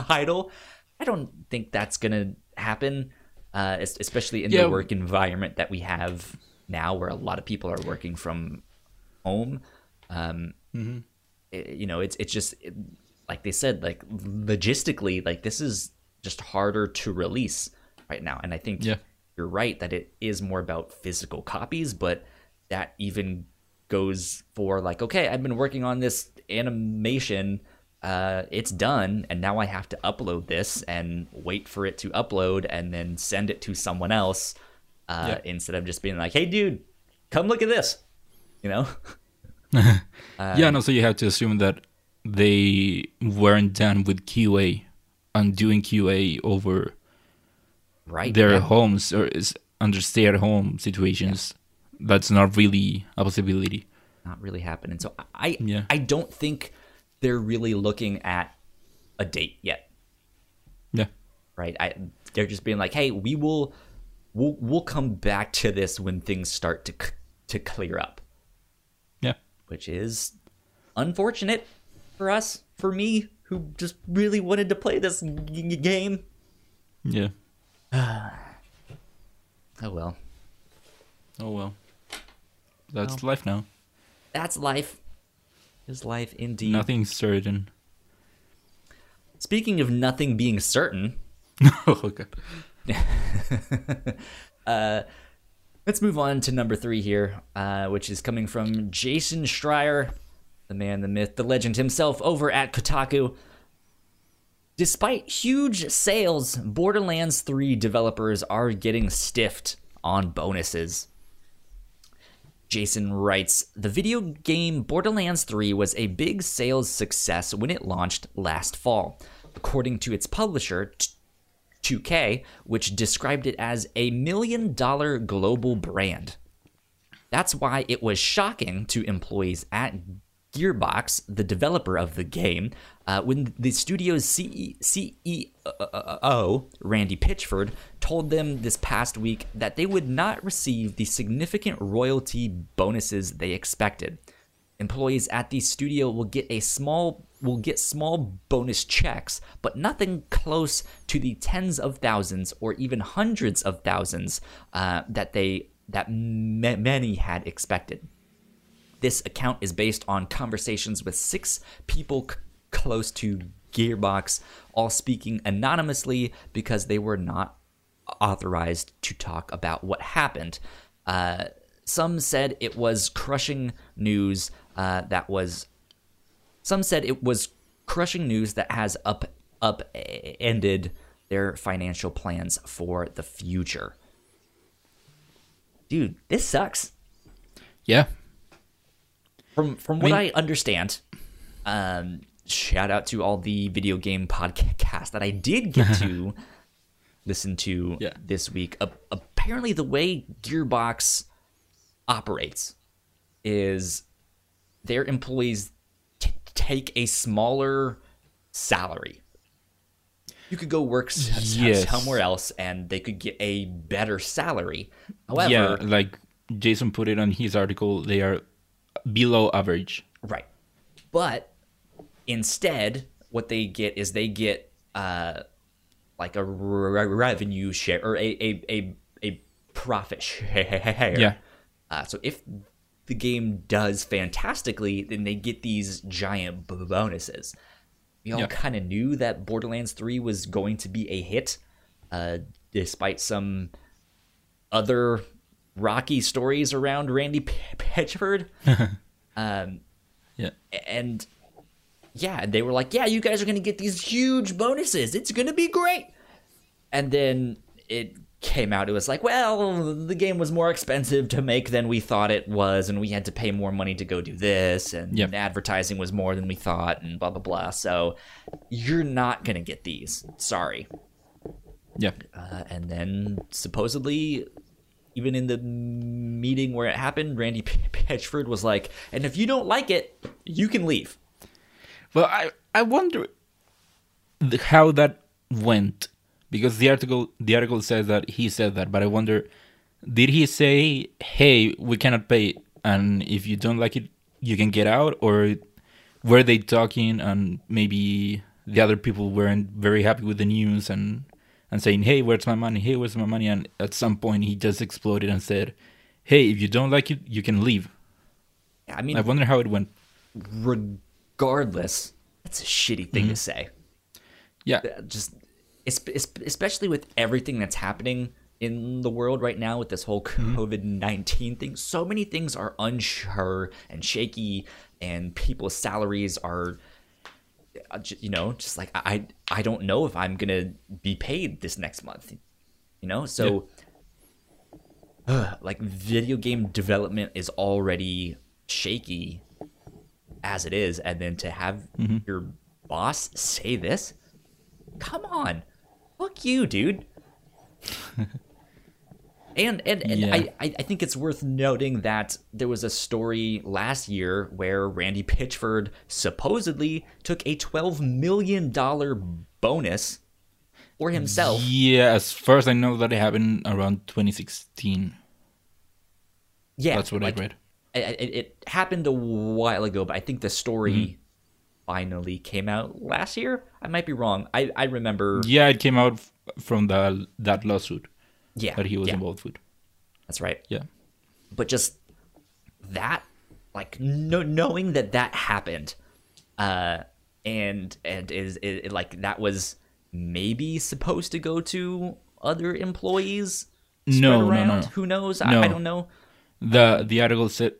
title i don't think that's gonna happen uh, especially in Yeah. the work environment that we have now where a lot of people are working from home um, it- you know it's it's just it- like they said like logistically like this is just harder to release right now and i think Yeah. you're right that it is more about physical copies but that even goes for like okay i've been working on this animation uh, it's done and now i have to upload this and wait for it to upload and then send it to someone else uh, Yeah. instead of just being like hey dude come look at this you know yeah, and also you have to assume that they weren't done with QA and doing QA over right their yeah. homes or is under stay-at-home situations, that's not really a possibility. Not really happening. So I Yeah. I don't think they're really looking at a date yet. Yeah, right? I they're just being like, "Hey, we will we'll we'll come back to this when things start to c- to clear up," yeah, which is unfortunate for us, for me who just really wanted to play this g- g- game. yeah. Oh well. Oh well, that's life now. That's life. Is life indeed. Nothing's certain. Speaking of nothing being certain, oh god. Let's move on to number three here, uh, which is coming from Jason Schreier, the man, the myth, the legend himself over at Kotaku. Despite huge sales, Borderlands 3 developers are getting stiffed on bonuses. Jason writes The video game Borderlands 3 was a big sales success when it launched last fall. According to its publisher, 2K, which described it as a million dollar global brand. That's why it was shocking to employees at Gearbox, the developer of the game, uh, when the studio's CE- CEO, Randy Pitchford, told them this past week that they would not receive the significant royalty bonuses they expected. Employees at the studio will get a small will get small bonus checks, but nothing close to the tens of thousands or even hundreds of thousands uh, that they that ma- many had expected. This account is based on conversations with six people c- close to Gearbox, all speaking anonymously because they were not authorized to talk about what happened. Uh, some said it was crushing news uh, that was. Some said it was crushing news that has up up ended their financial plans for the future. Dude, this sucks. Yeah, From from what mean- I understand, um, shout out to all the video game podcasts that I did get to listen to Yeah. this week. A- apparently, the way Gearbox operates is their employees t- take a smaller salary. You could go work s- s- Yes. somewhere else, and they could get a better salary. However, yeah. Like Jason put it on his article, they are below average. Right. But instead, what they get is they get uh, like a re- revenue share or a, a, a, a profit share. Yeah. Uh, so if the game does fantastically, then they get these giant bonuses. We all Yeah. kind of knew that Borderlands 3 was going to be a hit, uh, despite some other rocky stories around Randy P- Pitchford. um, Yeah. and yeah, they were like, "Yeah, you guys are gonna get these huge bonuses. It's gonna be great." And then it came out. It was like, "Well, the game was more expensive to make than we thought it was, and we had to pay more money to go do this, and Yep. advertising was more than we thought, and blah blah blah." So you're not gonna get these. Sorry. Yeah. Uh, and then supposedly, even in the meeting where it happened, Randy P- Pitchford was like, "And if you don't like it, you can leave." Well, I I wonder how that went because the article the article says that he said that, but I wonder did he say, "Hey, we cannot pay, and if you don't like it, you can get out," or were they talking and maybe the other people weren't very happy with the news and and saying, "Hey, where's my money? Hey, where's my money?" And at some point, he just exploded and said, "Hey, if you don't like it, you can leave." I mean, I wonder how it went. regardless, that's a shitty thing to say. Yeah, Uh, Just, es- es- especially with everything that's happening in the world right now with this whole COVID 19 thing, so many things are unsure and shaky, and people's salaries are. Uh, You know, just like I, I don't know if I'm gonna be paid this next month. You know, so ugh, like video game development is already shaky as it is, and then to have your boss say this, come on, fuck you, dude. And and, and Yeah. I, I think it's worth noting that there was a story last year where Randy Pitchford supposedly took a twelve million dollar bonus for himself. Yeah, as far as I know, that it happened around 2016. Yeah, That's what like, I read. It, it, happened a while ago, but I think the story Mm-hmm. finally came out last year. I might be wrong. I I remember. Yeah, it came out from the that lawsuit Yeah, that he was yeah, involved with. That's right. Yeah. but just that like no, knowing that that happened uh and and is it, it, like that was maybe supposed to go to other employees No, no, around no. who knows I, No. I don't know the the article said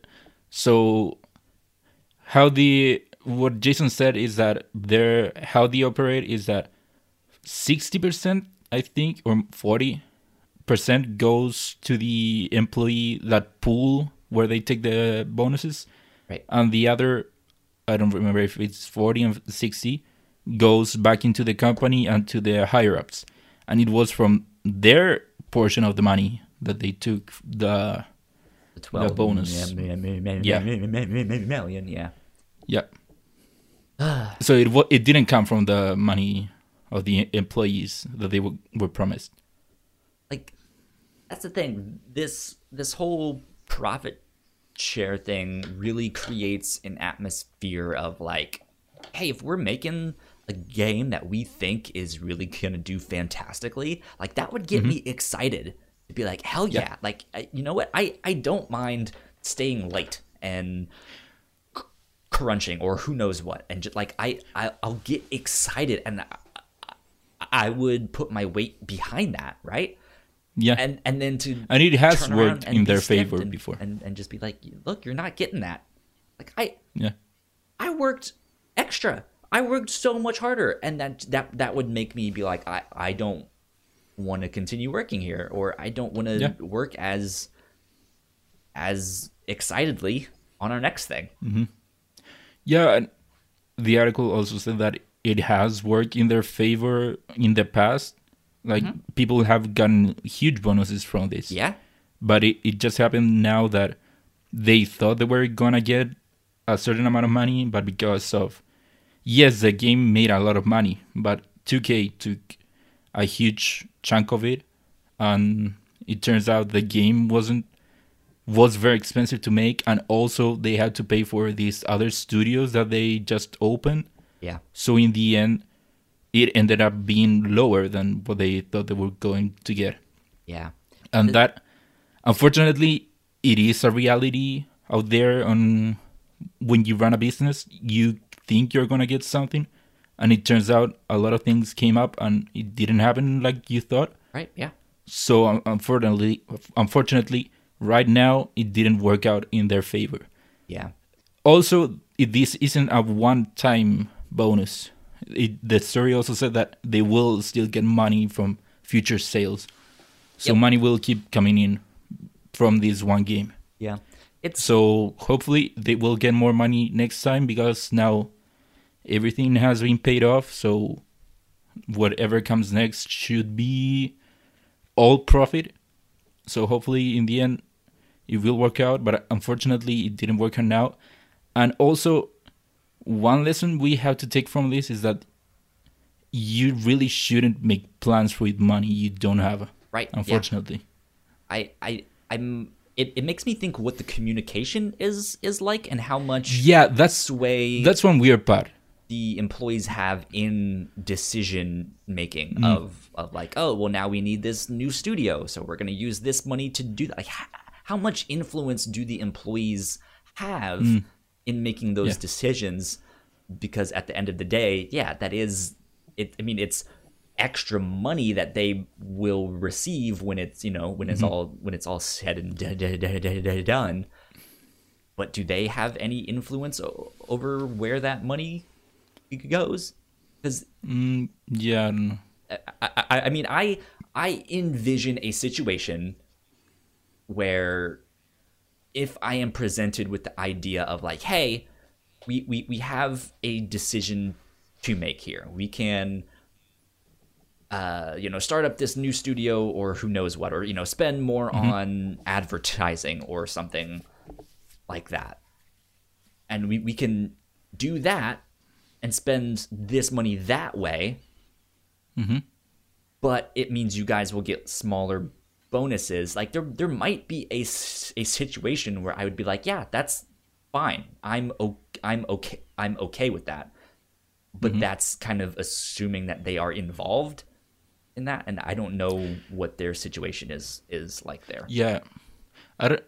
so how the what jason said is that their how they operate is that 60% i think or 40% goes to the employee that pool where they take the bonuses right and the other i don't remember if it's 40 and 60 goes back into the company and to the higher ups and it was from their portion of the money that they took the the 12 bonus. mi- mi- mi- Yeah. mi- mi- mi- mi- mi- million yeah Yeah. so it it didn't come from the money of the employees that they were, were promised. That's the thing. This this whole profit share thing really creates an atmosphere of like hey if we're making a game that we think is really gonna do fantastically like that would get mm-hmm. me excited. To be like hell yeah, Yeah. like I, you know what? I i don't mind staying late and c- crunching or who knows what. And just like i, I i'll get excited and I, I would put my weight behind that right Yeah. and and then to And it has worked in their favor and, before. and and just be like look you're not getting that like i yeah. i worked extra i worked so much harder and that that that would make me be like i i don't want to continue working here or i don't want to Yeah. work as as excitedly on our next thing Mm-hmm. Yeah, and the article also said that it has worked in their favor in the past. Like mm-hmm. people have gotten huge bonuses from this. yeah But it, it just happened now that they thought they were gonna get a certain amount of money, but because of yes, the game made a lot of money, but 2K took a huge chunk of it, and it turns out the game wasn't was very expensive to make, and also they had to pay for these other studios that they just opened. yeah So in the end, it ended up being lower than what they thought they were going to get. Yeah. And that unfortunately it is a reality out there on when you run a business you think you're gonna get something and it turns out a lot of things came up and it didn't happen like you thought. Right yeah. So um, unfortunately unfortunately right now it didn't work out in their favor. Yeah. Also this isn't a one-time bonus it, the story also said that they will still get money from future sales. So Yep. money will keep coming in from this one game. Yeah. It's so hopefully they will get more money next time because now everything has been paid off. So whatever comes next should be all profit. So hopefully in the end it will work out but unfortunately it didn't work out now. And also one lesson we have to take from this is that you really shouldn't make plans with money you don't have Right, yeah. unfortunately I I I'm it, it makes me think what the communication is is like and how much yeah that's sway that's one weird part the employees have in decision making Mm. of of like oh well now we need this new studio so we're going to use this money to do that like how, how much influence do the employees have in making those. Yeah. decisions because at the end of the day yeah that is it i mean it's extra money that they will receive when it's you know when Mm-hmm. it's all when it's all said and d- d- d- d- d- done but do they have any influence o- over where that money goes because mm, yeah I. I, I, I mean i i envision a situation where if i am presented with the idea of like hey we we, we have a decision to make here we can uh, you know, start up this new studio or who knows what, or you know, spend more on advertising or something like that. And we, we can do that and spend this money that way. But it means you guys will get smaller bonuses. Like there there might be a, a situation where I would be like, yeah, that's fine. I'm o- I'm okay I'm okay with that. But mm-hmm. that's kind of assuming that they are involved in that and I don't know what their situation is is like there. Yeah. I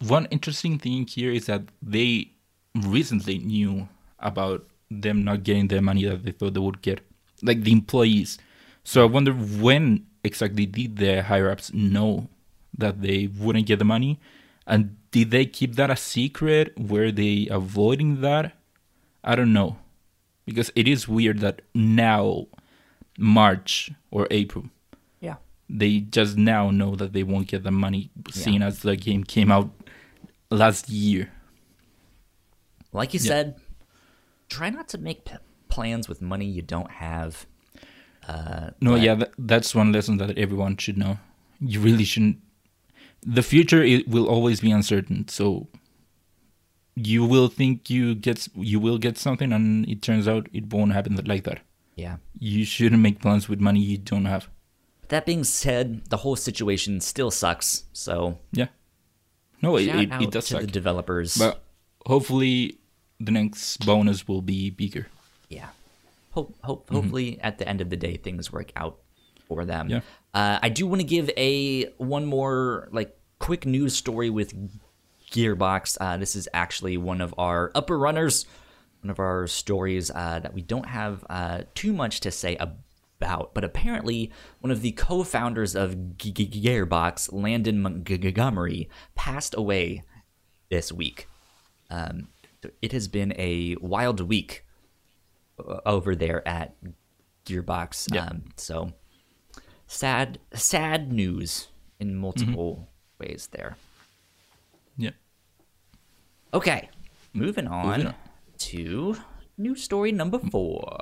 one interesting thing here is that they recently knew about them not getting the money that they thought they would get, like the employees. So I wonder when exactly did the higher ups know that they wouldn't get the money, and did they keep that a secret? Were they avoiding that? I don't know, because it is weird that now, March or April, Yeah. they just now know that they won't get the money, seeing as the game came out last year. Like you Yeah. said, try not to make p- plans with money you don't have. Uh, No, yeah, that, that's one lesson that everyone should know. You really shouldn't. The future it will always be uncertain, so you will think you get you will get something, and it turns out it won't happen like that. yeah. You shouldn't make plans with money you don't have. That being said, the whole situation still sucks. So Yeah, no, it, it, it does to suck. the developers. But hopefully, the next bonus will be bigger. yeah. Hope, hope, hopefully, at the end of the day, things work out for them. Yeah. Uh, I do want to give a one more like quick news story with Gearbox. Uh, this is actually one of our upper runners, one of our stories uh, that we don't have uh, too much to say about. But apparently, one of the co-founders of Gearbox, Landon Montgomery, passed away this week. Um, it has been a wild week over there at Gearbox. Yeah. Um, so sad, sad news in multiple ways there. Yeah. Okay, moving on Moving on. to news story number four.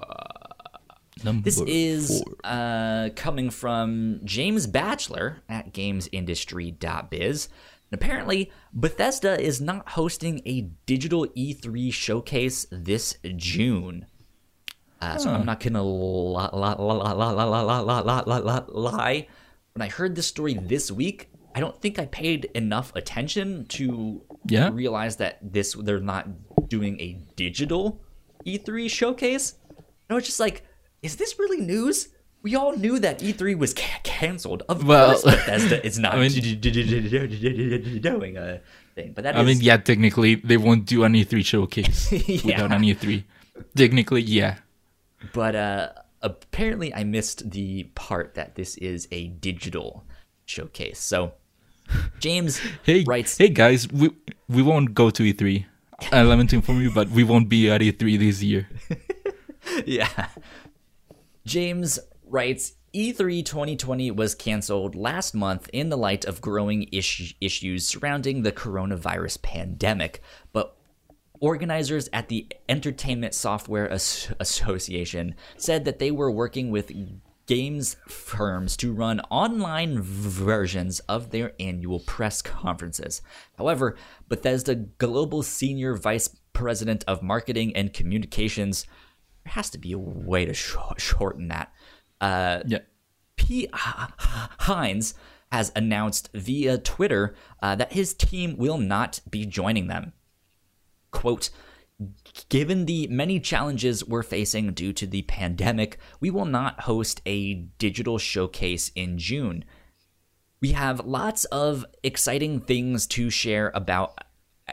Number This is four. uh, coming from James Batchelor at GamesIndustry.biz. And apparently, Bethesda is not hosting a digital E3 showcase this June. So. I'm not gonna lie, lie. When I heard this story this week, I don't think I paid enough attention to yeah. realize that this they're not doing a digital E3 showcase. And I was just like, is this really news? We all knew that E3 was ca- canceled. Of well, course, it's not mean, doing a thing. But that I is... mean, yeah, technically they won't do an E3 showcase yeah. without an E3. Technically, yeah. But uh, apparently, I missed the part that this is a digital showcase. So, James Hey, writes, hey guys, we we won't go to E3. I lament to inform you, but we won't be at E3 this year. yeah. James writes, E3 2020 was canceled last month in the light of growing is- issues surrounding the coronavirus pandemic, but organizers at the Entertainment Software As- Association said that they were working with games firms to run online versions of their annual press conferences. However, Bethesda Global Senior Vice President of Marketing and Communications, there has to be a way to sh- shorten that. Uh, Yeah. P. Hines has announced via Twitter uh, that his team will not be joining them. Quote, Given the many challenges we're facing due to the pandemic, we will not host a digital showcase in June. We have lots of exciting things to share about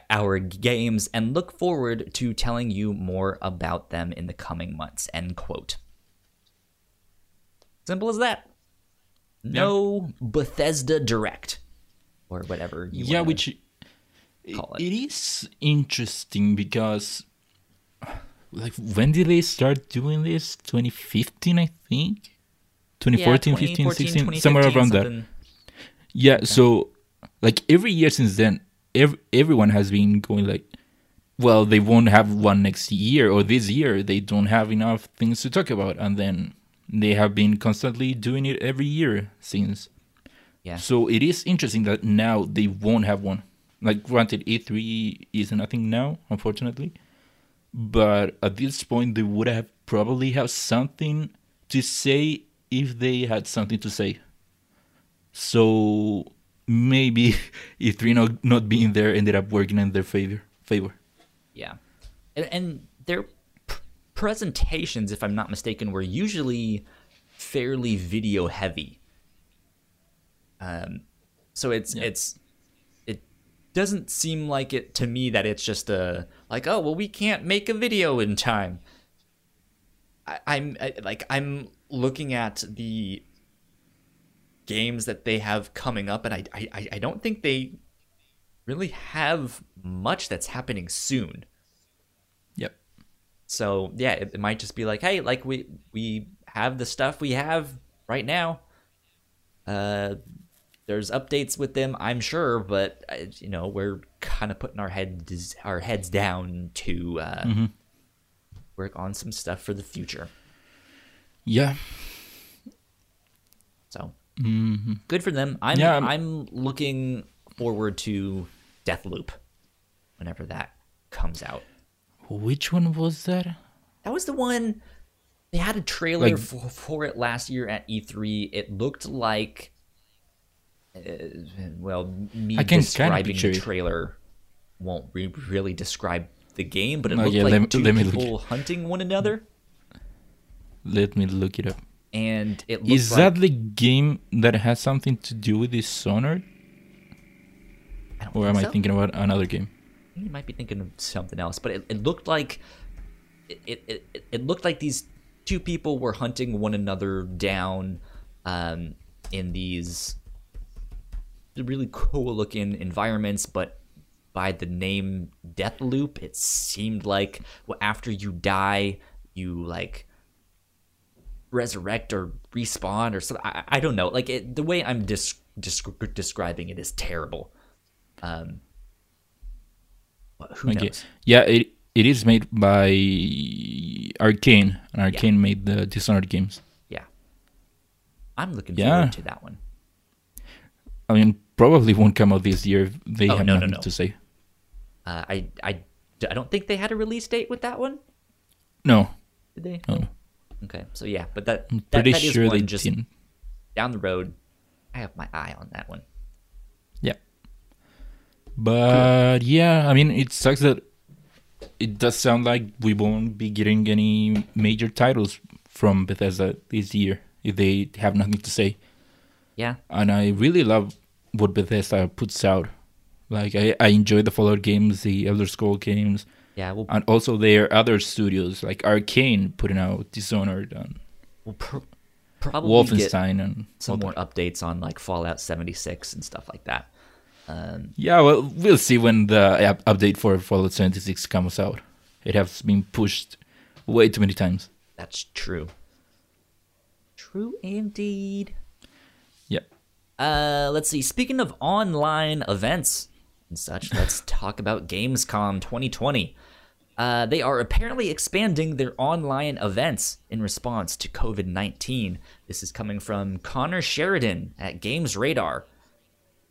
our games and look forward to telling you more about them in the coming months. End quote. Simple as that. No Bethesda Direct or whatever you yeah, wanna- which call it it. is interesting because like when did they start doing this 2015 i think 2014 Yeah, 15 16 somewhere around that something. yeah so like every year since then ev- everyone has been going like well they won't have one next year or this year they don't have enough things to talk about and then They have been constantly doing it every year since. Yeah. So it is interesting that now they won't have one. Like, granted, E3 isn't a now, unfortunately. But at this point, they would have probably have something to say if they had something to say. So maybe E3 not, not being there ended up working in their favor. Favor. Yeah, and, and their p- presentations, if I'm not mistaken, were usually fairly video heavy. Um, so it's Yeah. it's it doesn't seem like it to me that it's just a like oh well we can't make a video in time. I, I'm I, like I'm looking at the games that they have coming up, and I I, I don't think they really have much that's happening soon. Yep. So yeah, it, it might just be like, hey, like we we have the stuff we have right now. Uh, there's updates with them, I'm sure, but uh, you know we're kind of putting our heads our heads down to uh, Mm-hmm. work on some stuff for the future. Yeah. So hmm good for them. I'm Yeah, I'm- I'm looking forward to Deathloop whenever that comes out. Which one was that? That was the one. They had a trailer Like- for, for it last year at E3. It looked like, well, me I can describing the trailer won't re- really describe the game, but it Oh, looked yeah, like let two let people hunting one another, Let me look it up. and it looked Is like, that the game that has something to do with Dishonored? I don't Or am I thinking about another game? You might be thinking of something else, but it, it looked like it, it, it looked like these two people were hunting one another down um, in these really cool looking environments, but by the name Deathloop, it seemed like after you die, you like resurrect or respawn or something. I, I don't know. Like it, the way I'm dis- descri- describing it is terrible. Um, who Okay. knows? Yeah, it it is made by Arkane, and Arkane made the Dishonored games. Yeah, I'm looking Yeah. forward to that one. I mean, probably won't come out this year. if They Oh, have no, no, nothing no. to say. Uh, I I I don't think they had a release date with that one. No, Did they? no, no. Okay, so yeah, but that I'm that, pretty that is sure they one just didn't. down the road. I have my eye on that one. Yeah. But yeah, I mean, it sucks that it does sound like we won't be getting any major titles from Bethesda this year if they have nothing to say. Yeah, And I really love what Bethesda puts out. Like I, I enjoy the Fallout games, the Elder Scroll games, yeah. We'll and also their other studios like Arkane putting out Dishonored and we'll pr- probably Wolfenstein and some that. more updates on like Fallout 76 and stuff like that. Um, Yeah, well, we'll see when the up- update for Fallout 76 comes out. It has been pushed way too many times. that's true. True indeed. Uh, let's see. Speaking of online events and such, let's talk about Gamescom 2020. Uh, they are apparently expanding their online events in response to COVID 19. This is coming from Connor Sheridan at Games Radar.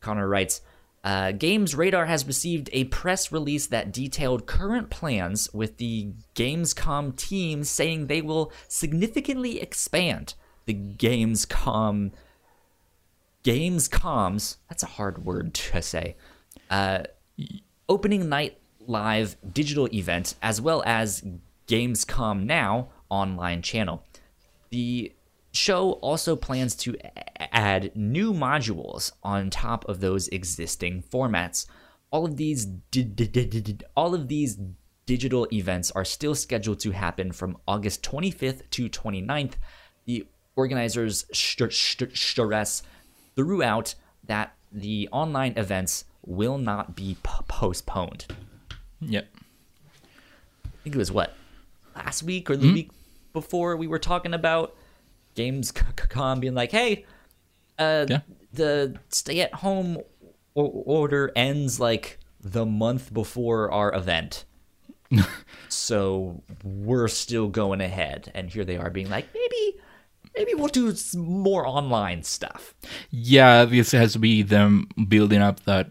Connor writes uh, Games Radar has received a press release that detailed current plans with the Gamescom team saying they will significantly expand the Gamescom Gamescoms. That's a hard word to say. Uh, opening night live digital event as well as Gamescom Now online channel. The show also plans to add new modules on top of those existing formats. All of these all of these digital events are still scheduled to happen from August 25th to 29th. The organizers st- st- stress throughout that the online events will not be p- postponed. Yep. I think it was what last week or the week before we were talking about Gamescom being like, "Hey, uh, Yeah. the stay-at-home o- order ends like the month before our event." so we're still going ahead, and here they are being like, maybe, maybe we'll do more online stuff. Yeah, this has to be them building up that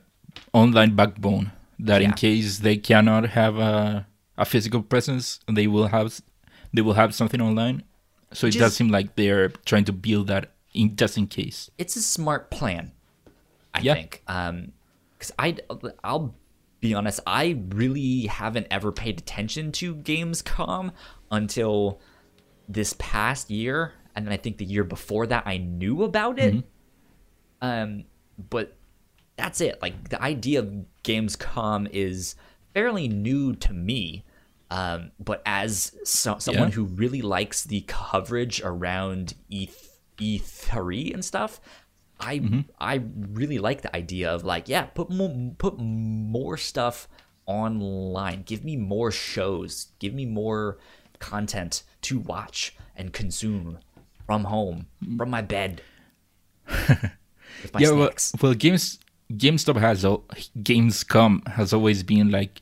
online backbone that in case they cannot have a, a physical presence, they will have they will have something online. So it does seem like they're trying to build that in just in case. It's a smart plan, I Yeah. think. Um, because I, I'll be honest, I really haven't ever paid attention to Gamescom until this past year, and then I think the year before that I knew about it. Um, but that's it. Like the idea of Gamescom is fairly new to me. Um, but as so, someone Yeah. who really likes the coverage around E E3 and stuff, I I really like the idea of like yeah, put more put more stuff online. Give me more shows. Give me more content to watch and consume from home, from my bed. my yeah, well, well, games GameStop has Gamescom has always been like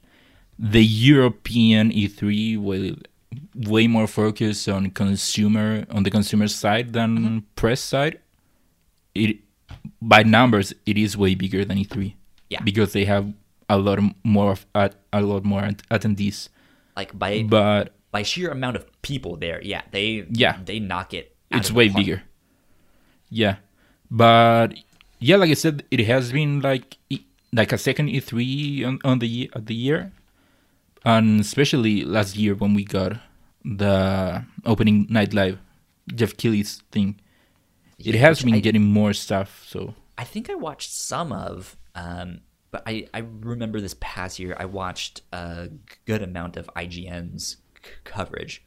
the European E3 with way more focus on consumer on the consumer side than Mm-hmm. press side. It by numbers it is way bigger than E3. Yeah. because they have a lot more of at a lot more attendees. like by But by sheer amount of people there, yeah, they Yeah. they knock it. It's way park. bigger. Yeah, but yeah, like I said, it has been like like a second E3 on, on the of the year, and especially last year when we got the opening night live, Geoff Keighley's thing. It Yeah, has been I- getting more stuff. So I think I watched some of, um, but I, I remember this past year I watched a good amount of IGN's c- coverage.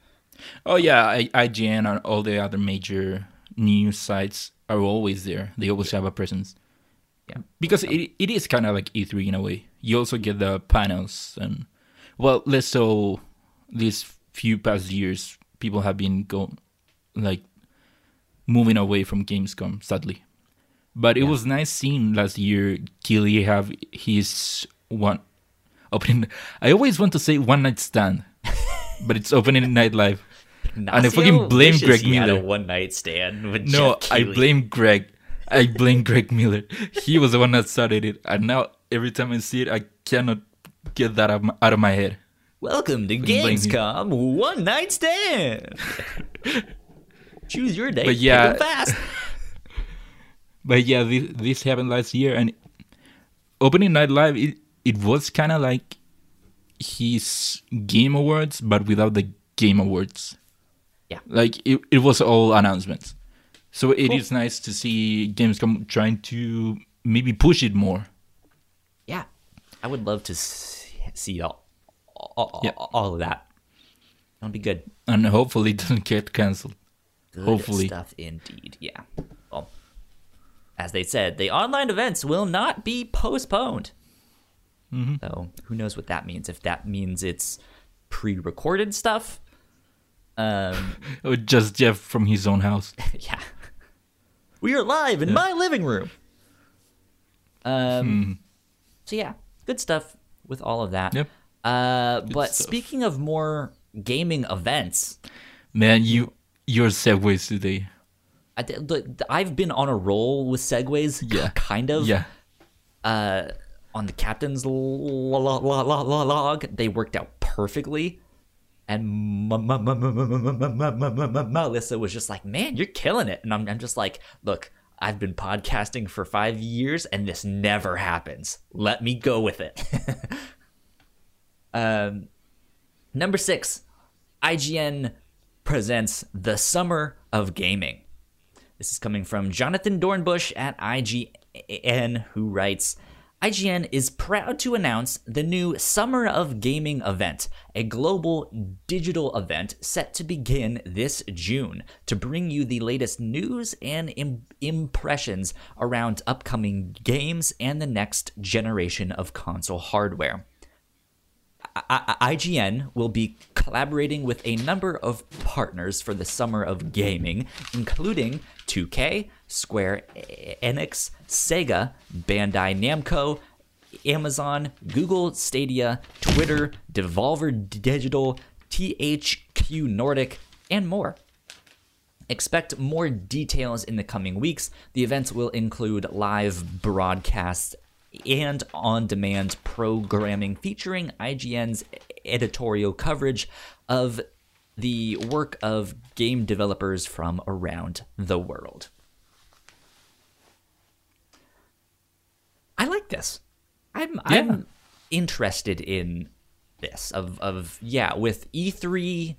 Oh yeah, I, IGN and all the other major news sites are always there. They always have a presence. Yeah. because it it is kind of like E3 in a way. You also get the panels and well, less so these few past years. People have been going like moving away from Gamescom, sadly. But it was nice seeing last year Keighley have his one opening. I always want to say one night stand, but it's opening night live. And I fucking blame Greg he had a Miller. one night stand with No, Geoff I Keighley. blame Greg. I blame Greg Miller. He was the one that started it, and now every time I see it, I cannot get that out of my, out of my head. Welcome to. Gamescom One Night Stand. Choose your date. But yeah, fast. But yeah, this, this happened last year, and opening night live, it it was kind of like his game awards, but without the game awards. Yeah. like it, it was all announcements. So it is Cool. nice to see Gamescom trying to maybe push it more. Yeah, I would love to see, see all, all, Yeah. all of that. That'd be good. and hopefully it doesn't get cancelled. Good Hopefully. stuff indeed. Yeah. Well, as they said, the online events will not be postponed. Mm-hmm. So who knows what that means? If that means it's pre-recorded stuff, um, just Geoff from his own house. yeah, we are live in my living room. Um. Hmm. So yeah, good stuff with all of that. Yep. Uh, but stuff. speaking of more gaming events, Man, you your segues today. I, I've been on a roll with segues, Yeah. kind of. Yeah. uh, on the captain's lo- lo- lo- lo- lo- log, they worked out perfectly. And Melissa was just like, man, you're killing it. And I'm, I'm just like, look, I've been podcasting for five years and this never happens. Let me go with it. um, number six, IGN presents The Summer of Gaming. This is coming from Jonathan Dornbush at IGN, who writes, IGN is proud to announce the new Summer of Gaming event, a global digital event set to begin this June to bring you the latest news and Im- impressions around upcoming games and the next generation of console hardware. I- IGN will be collaborating with a number of partners for the summer of gaming, including 2K, Square Enix, Sega, Bandai Namco, Amazon, Google Stadia, Twitter, Devolver Digital, THQ Nordic, and more. Expect more details in the coming weeks. The events will include live broadcasts and on demand programming featuring IGN's editorial coverage of the work of game developers from around the world. I like this. I'm Yeah. I'm interested in this of of yeah, with E3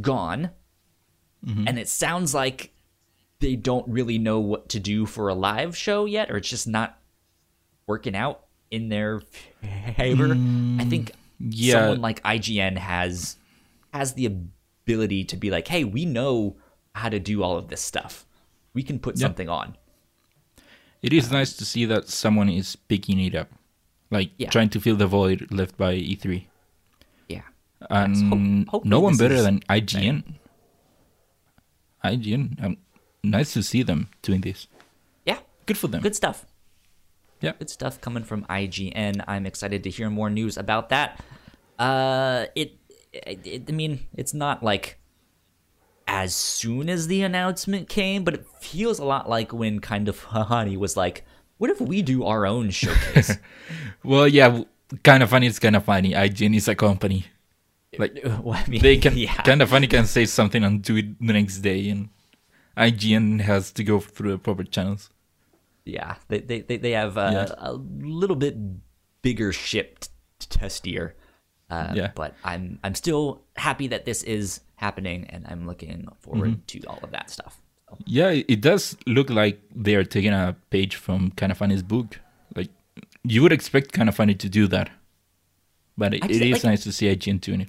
gone mm-hmm. and it sounds like they don't really know what to do for a live show yet or it's just not working out in their favor. I think yeah. someone like IGN has has the ability to be like, "Hey, we know how to do all of this stuff. We can put Yeah. something on." It is nice to see that someone is picking it up, like Yeah. trying to fill the void left by E3. Yeah. And Hope- no one better than IGN. IGN, um, nice to see them doing this. Yeah. Good for them. Good stuff. Yeah. Good stuff coming from IGN. I'm excited to hear more news about that. Uh, it, it, I mean, it's not like as soon as the announcement came, but it feels a lot like when kind of Funny was like, "What if we do our own showcase?" Well, yeah, kind of funny. It's kind of funny. IGN is a company. Like Well, I mean, they can yeah, kind of funny can say something and do it the next day, and IGN has to go through the proper channels. Yeah. They they they, they have uh, Yeah. a little bit bigger ship t- testier. Uh, Yeah. But I'm I'm still happy that this is happening, and I'm looking forward to all of that stuff. So, Yeah, it it does look like they are taking a page from Kind of Funny's book. Like you would expect Kind of Funny to do that, but it, I just- is like- nice to see IGN doing it.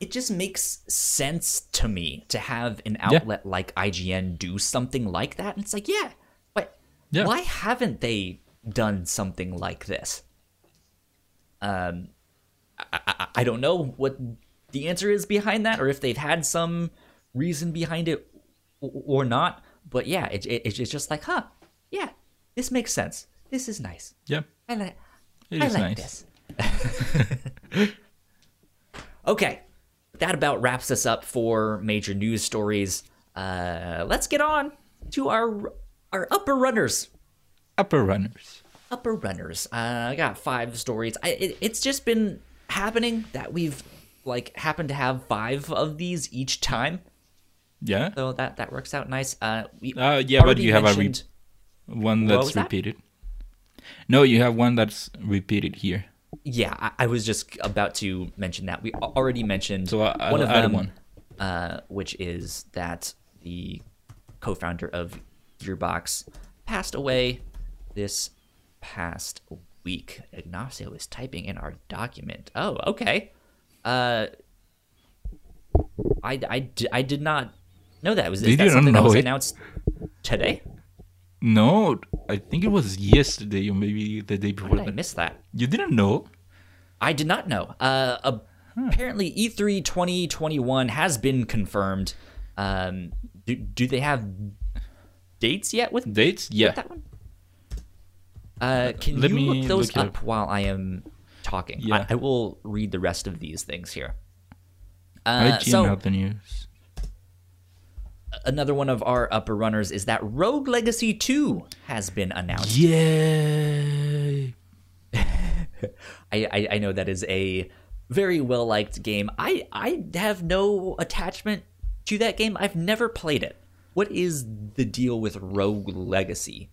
it just makes sense to me to have an Yeah. outlet like IGN do something like that. And it's like, yeah, Yeah. why haven't they done something like this? Um, I, I, I don't know what the answer is behind that, or if they've had some reason behind it or not. But yeah, it, it, it's just like, huh, yeah, this makes sense. This is nice. Yeah, I like. it I is like nice. this. okay, that about wraps us up for major news stories. Uh, let's get on to our our upper runners. Upper runners. Upper runners. Uh, I got five stories. I, it, it's just been happening that we've like happened to have five of these each time, Yeah, so that that works out nice. Uh, we Uh, yeah, but you have a re- one that's that? repeated. No, you have one that's repeated here. Yeah, I, I was just about to mention that. We already mentioned So I- one I'll of them, one. Uh, which is that the co-founder of Gearbox passed away this past week. Ignacio is typing in our document. Oh, okay. Uh, I, I, I did not know that. Was is Did that you not something that was it? announced today? No, I think it was yesterday or maybe the day before I missed that? You didn't know? I did not know. Uh, apparently, E E3 2021 has been confirmed. Um, do, do they have dates yet with Dates? Yeah. that one? Uh, can Let you me look those look up up. while I am talking? Yeah. I, I will read the rest of these things here. I Uh, IGN so have the news. another one of our upper runners is that Rogue Legacy 2 has been announced. Yay! I, I, I know that is a very well liked game. I, I have no attachment to that game. I've never played it. What is the deal with Rogue Legacy?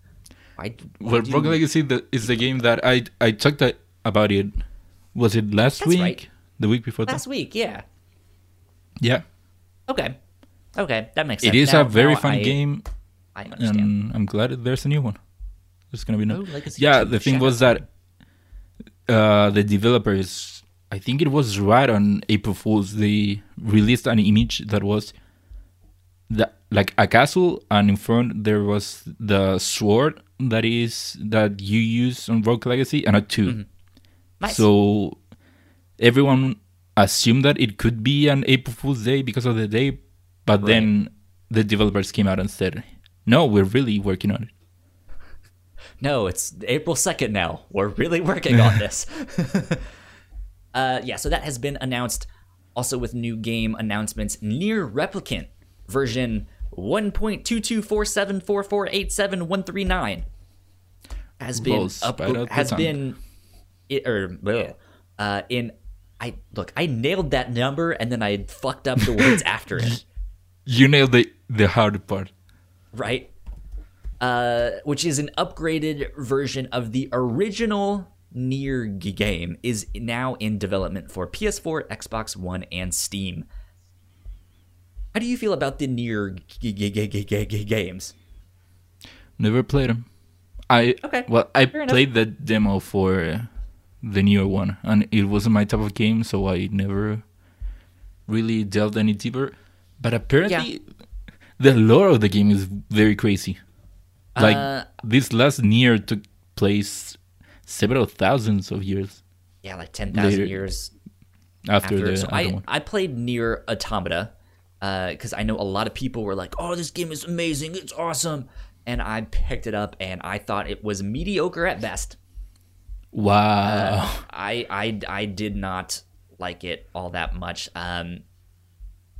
I, Well, Rogue Legacy the, is the game that I I talked about it. Was it last That's week? right. The week before last that? week, yeah. Yeah. Okay, okay, that makes sense. It is Now- a very fun I- game, I understand. and I'm glad there's a new one. There's gonna be no. Yeah, the thing was that uh, the developers, I think it was right on April Fools, they released an image that was that like a castle, and in front there was the sword that is that you use on Rogue Legacy, and a 2 Mm-hmm. Nice. So everyone assumed that it could be an April Fool's Day because of the day, but then the developers came out and said, "No, we're really working on it." No, it's April 2nd now. We're really working on this. uh, yeah, so that has been announced. Also, with new game announcements, NieR Replicant version 1.22474487139 has been up, right out the has been it, or bleh, uh, in I look I nailed that number and then I fucked up the words after it You nailed the the hard part. right uh, which is an upgraded version of the original NieR game is now in development for PS4, Xbox One, and Steam. How do you feel about the NieR g- g- g- g- g- g- games? Never played them. I Okay, well, I fair enough. played the demo for uh, the newer one, and it wasn't my type of game, so I never really delved any deeper. But apparently, the lore of the game is very crazy. Like Uh, this last near took place several thousands of years Yeah, like ten thousand years after, after. the so other I, one. I played NieR Automata because I know a lot of people were like, "Oh, this game is amazing! It's awesome!" And I picked it up, and I thought it was mediocre at best. Wow. I I I did not like it all that much. Um,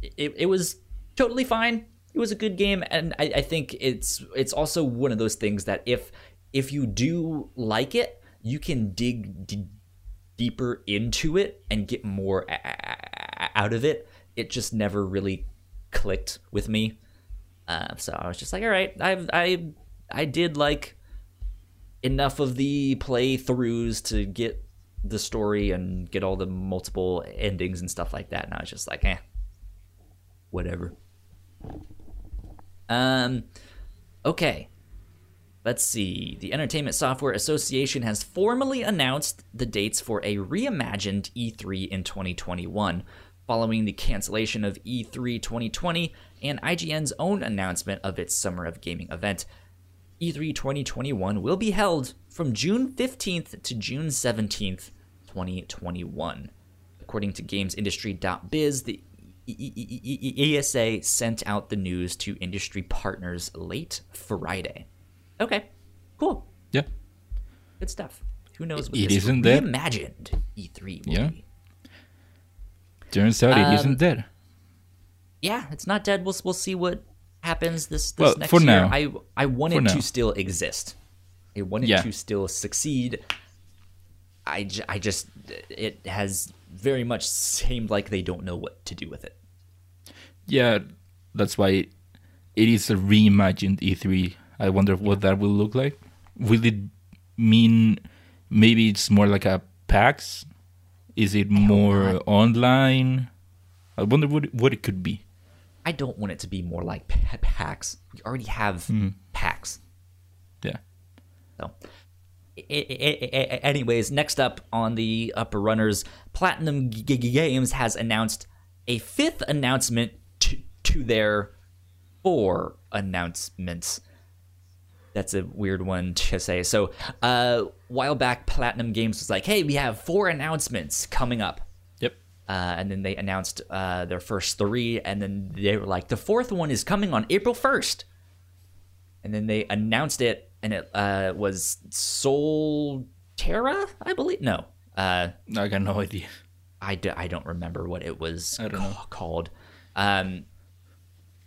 it it was totally fine. It was a good game, and I, I think it's it's also one of those things that if if you do like it, you can dig d- deeper into it and get more a- a- out of it. It just never really clicked with me. Uh, so I was just like, all right, I I I did like enough of the playthroughs to get the story and get all the multiple endings and stuff like that. And I was just like, eh, whatever. Um, okay. Let's see. The Entertainment Software Association has formally announced the dates for a reimagined E3 in 2021, following the cancellation of E E3 2020 and IGN's own announcement of its Summer of Gaming event. E E3 2021 will be held from June 15th to June 17th, 2021. According to GamesIndustry.biz, the E- E- E- E- E- ESA sent out the news to industry partners late Friday. Okay, cool, yeah. good stuff. Who knows what It this isn't that- reimagined E3 will Yeah. be? Turns out Um, it isn't dead. yeah, it's not dead. We'll we'll see what happens this this Well, next for year. now. I I want it now. to still exist. I want it Yeah. to still succeed. I, j- I just it has very much seemed like they don't know what to do with it. Yeah, that's why it is a reimagined E3. I wonder what that will look like. Will it mean maybe it's more like a PAX? Is it more online? I wonder what what it could be. I don't want it to be more like pa- PAX. We already have mm-hmm. PAX. Yeah. So, anyways, next up on the upper runners, Platinum Games has announced a fifth announcement to, to their four announcements. That's a weird one to say. So, uh, while back, Platinum Games was like, "Hey, we have four announcements coming up." Yep. Uh, and then they announced uh, their first three, and then they were like, the fourth one is coming on April 1st. And then they announced it, and it uh, was Soul Terra, I believe. No, uh, I got no idea. I, d- I don't remember what it was I don't ca- know. called. Um,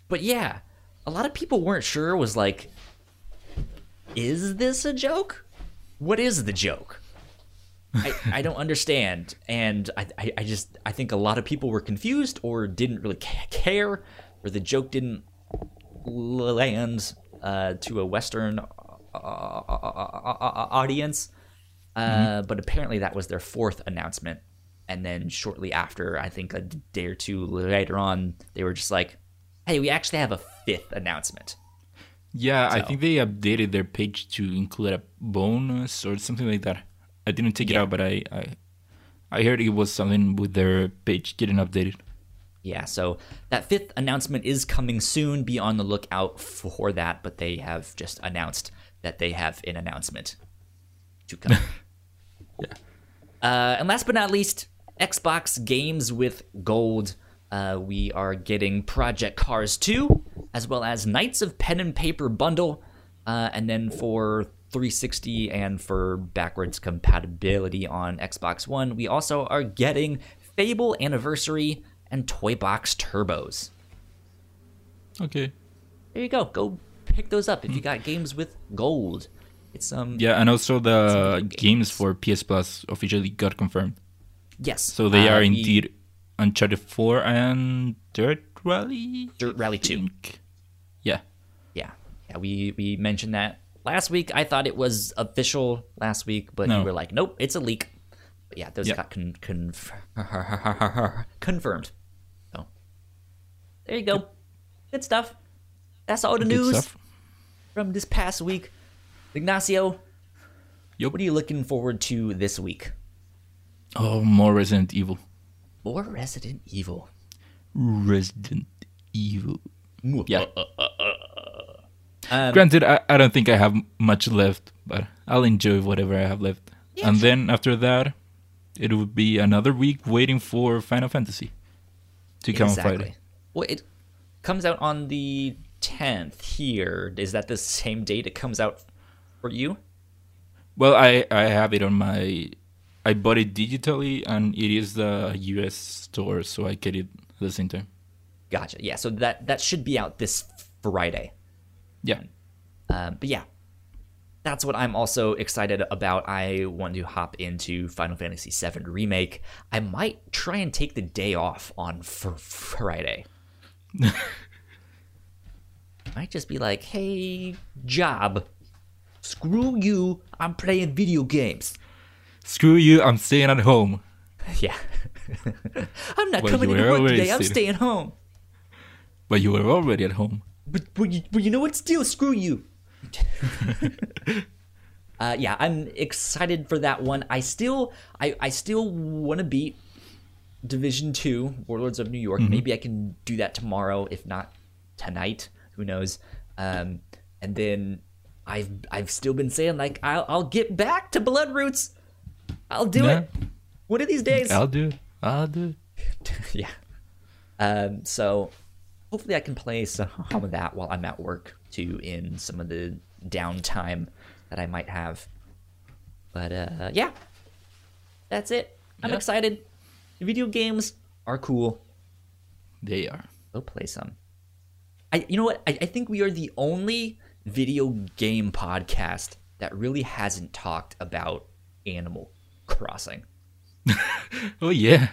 but yeah, a lot of people weren't sure. Was like, is this a joke? What is the joke? I, I don't understand, and I, I I just I think a lot of people were confused or didn't really care, or the joke didn't land uh, to a Western uh, audience. Uh, But apparently, that was their fourth announcement. And then shortly after, I think a day or two later on, they were just like, "Hey, we actually have a fifth announcement." Yeah, I think they updated their page to include a bonus or something like that. I didn't take it out, but I, I I heard it was something with their page getting updated. Yeah, so that fifth announcement is coming soon. Be on the lookout for that. But they have just announced that they have an announcement to come. Yeah. Uh, and last but not least, Xbox games with gold. Uh, we are getting Project Cars 2, as well as Knights of Pen and Paper bundle. Uh, and then for 360 and for backwards compatibility on Xbox One, we also are getting Fable Anniversary and Toy Box Turbos. Okay. there you go. Go pick those up if you got games with gold. It's um Yeah, and also the Some games for PS Plus officially got confirmed. yes. So they uh, are indeed Uncharted 4 and Dirt Rally. Dirt Rally 2. Yeah. Yeah, yeah. We we mentioned that last week. I thought it was official last week, but No. you were like, nope, it's a leak. But yeah, those Yeah. got con- conf- confirmed. So there you go. Good stuff. That's all the Good news stuff. from this past week. Ignacio, Yup. what are you looking forward to this week? Oh, more Resident Evil. More Resident Evil. Resident Evil. Yeah. Uh, uh, uh, um, Granted, I, I don't think I have much left, but I'll enjoy whatever I have left. Yeah, and sure. then after that, it would be another week waiting for Final Fantasy to come on Friday. Well, it comes out on the 10th here. Is that the same date it comes out for you? Well, I, I have it on my. I bought it digitally, and it is the US store, so I get it at the same time. Gotcha. Yeah, so that that should be out this Friday. Yeah. Um, but yeah, that's what I'm also excited about. I want to hop into Final Fantasy VII Remake. I might try and take the day off on fr- Friday. might just be like, hey, job, screw you, I'm playing video games. Screw you, I'm staying at home. Yeah. I'm not Well, coming to work today, I'm staying home. But you were already at home. But, but, you, but you know what? Still, screw you. uh, yeah, I'm excited for that one. I still, I, I still want to beat Division Two, Warlords of New York. Maybe I can do that tomorrow, if not tonight. Who knows? Um, and then I've, I've still been saying like I'll, I'll get back to Blood Roots. I'll do Yeah. it one of these days. I'll do it. I'll do it. yeah. Um, so hopefully I can play some of that while I'm at work too in some of the downtime that I might have. But uh, yeah, that's it. I'm Yeah. excited. Video games are cool. They are. Go play some. I, you know what? I, I think we are the only video game podcast that really hasn't talked about Animal Crossing. Oh, yeah.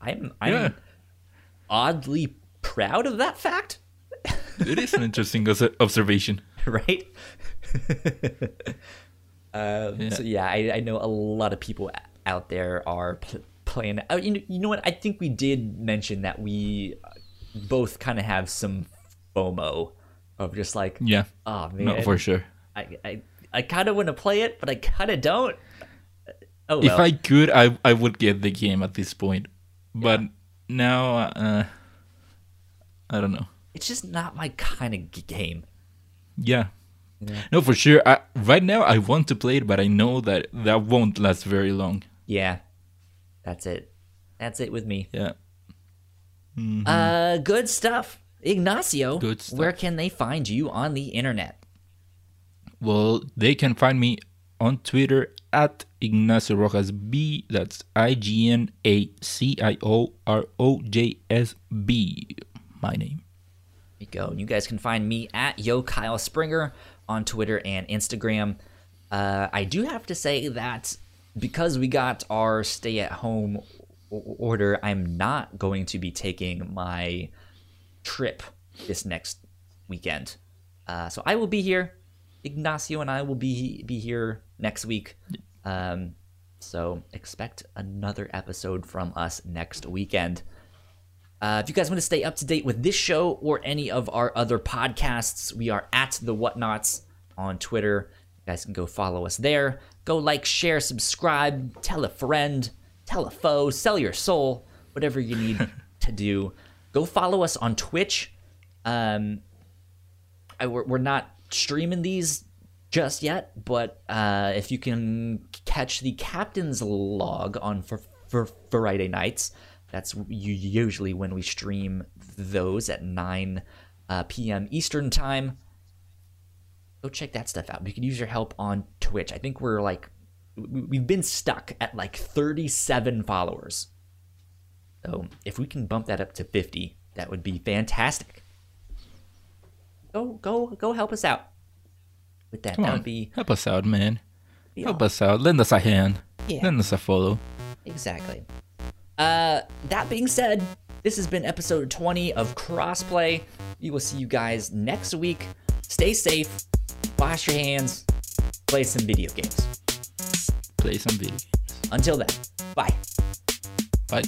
I'm I'm Yeah. oddly proud of that fact, It is an interesting observation. right? um, Yeah. So yeah, I, I know a lot of people out there are pl- playing. Oh, you know, you know what? I think we did mention that we both kind of have some FOMO of just like, Yeah. oh man, No, for sure. I I, I kind of want to play it, but I kind of don't. Oh well. If I could, I I would get the game at this point. But now, uh, I don't know. it's just not my kind of g- game. Yeah. No, for sure. I, right now, I want to play it, but I know that that won't last very long. Yeah, that's it. That's it with me. Yeah. Uh, good stuff. Ignacio, Good stuff. where can they find you on the internet? Well, they can find me on Twitter at Ignacio Rojas B. That's I G N A C I O R O J S B. My name. There you go. And you guys can find me at Yo Kyle Springer on Twitter and Instagram. Uh, I do have to say that because we got our stay at home order, I'm not going to be taking my trip this next weekend. Uh, so I will be here. Ignacio and I will be be here next week. Um, so expect another episode from us next weekend. Uh, if you guys want to stay up to date with this show or any of our other podcasts, we are at the Whatnots on Twitter. You guys can go follow us there. Go like, share, subscribe, tell a friend, tell a foe, sell your soul, whatever you need to do. Go follow us on Twitch. Um, I, we're, we're not streaming these just yet, but uh, if you can catch the captain's log on for, for Friday nights, that's usually when we stream those at 9 uh, p.m. Eastern time. Go check that stuff out. We could use your help on Twitch. I think we're like, we've been stuck at like 37 followers. So if we can bump that up to 50, that would be fantastic. Go go go help us out with that. Come that on, would be help us out, man. Help us out. Lend us a hand. Yeah. Lend us a follow. Exactly. Uh, that being said, this has been episode 20 of Crossplay. We will see you guys next week. Stay safe, wash your hands, play some video games. Play some video games. Until then, bye. Bye.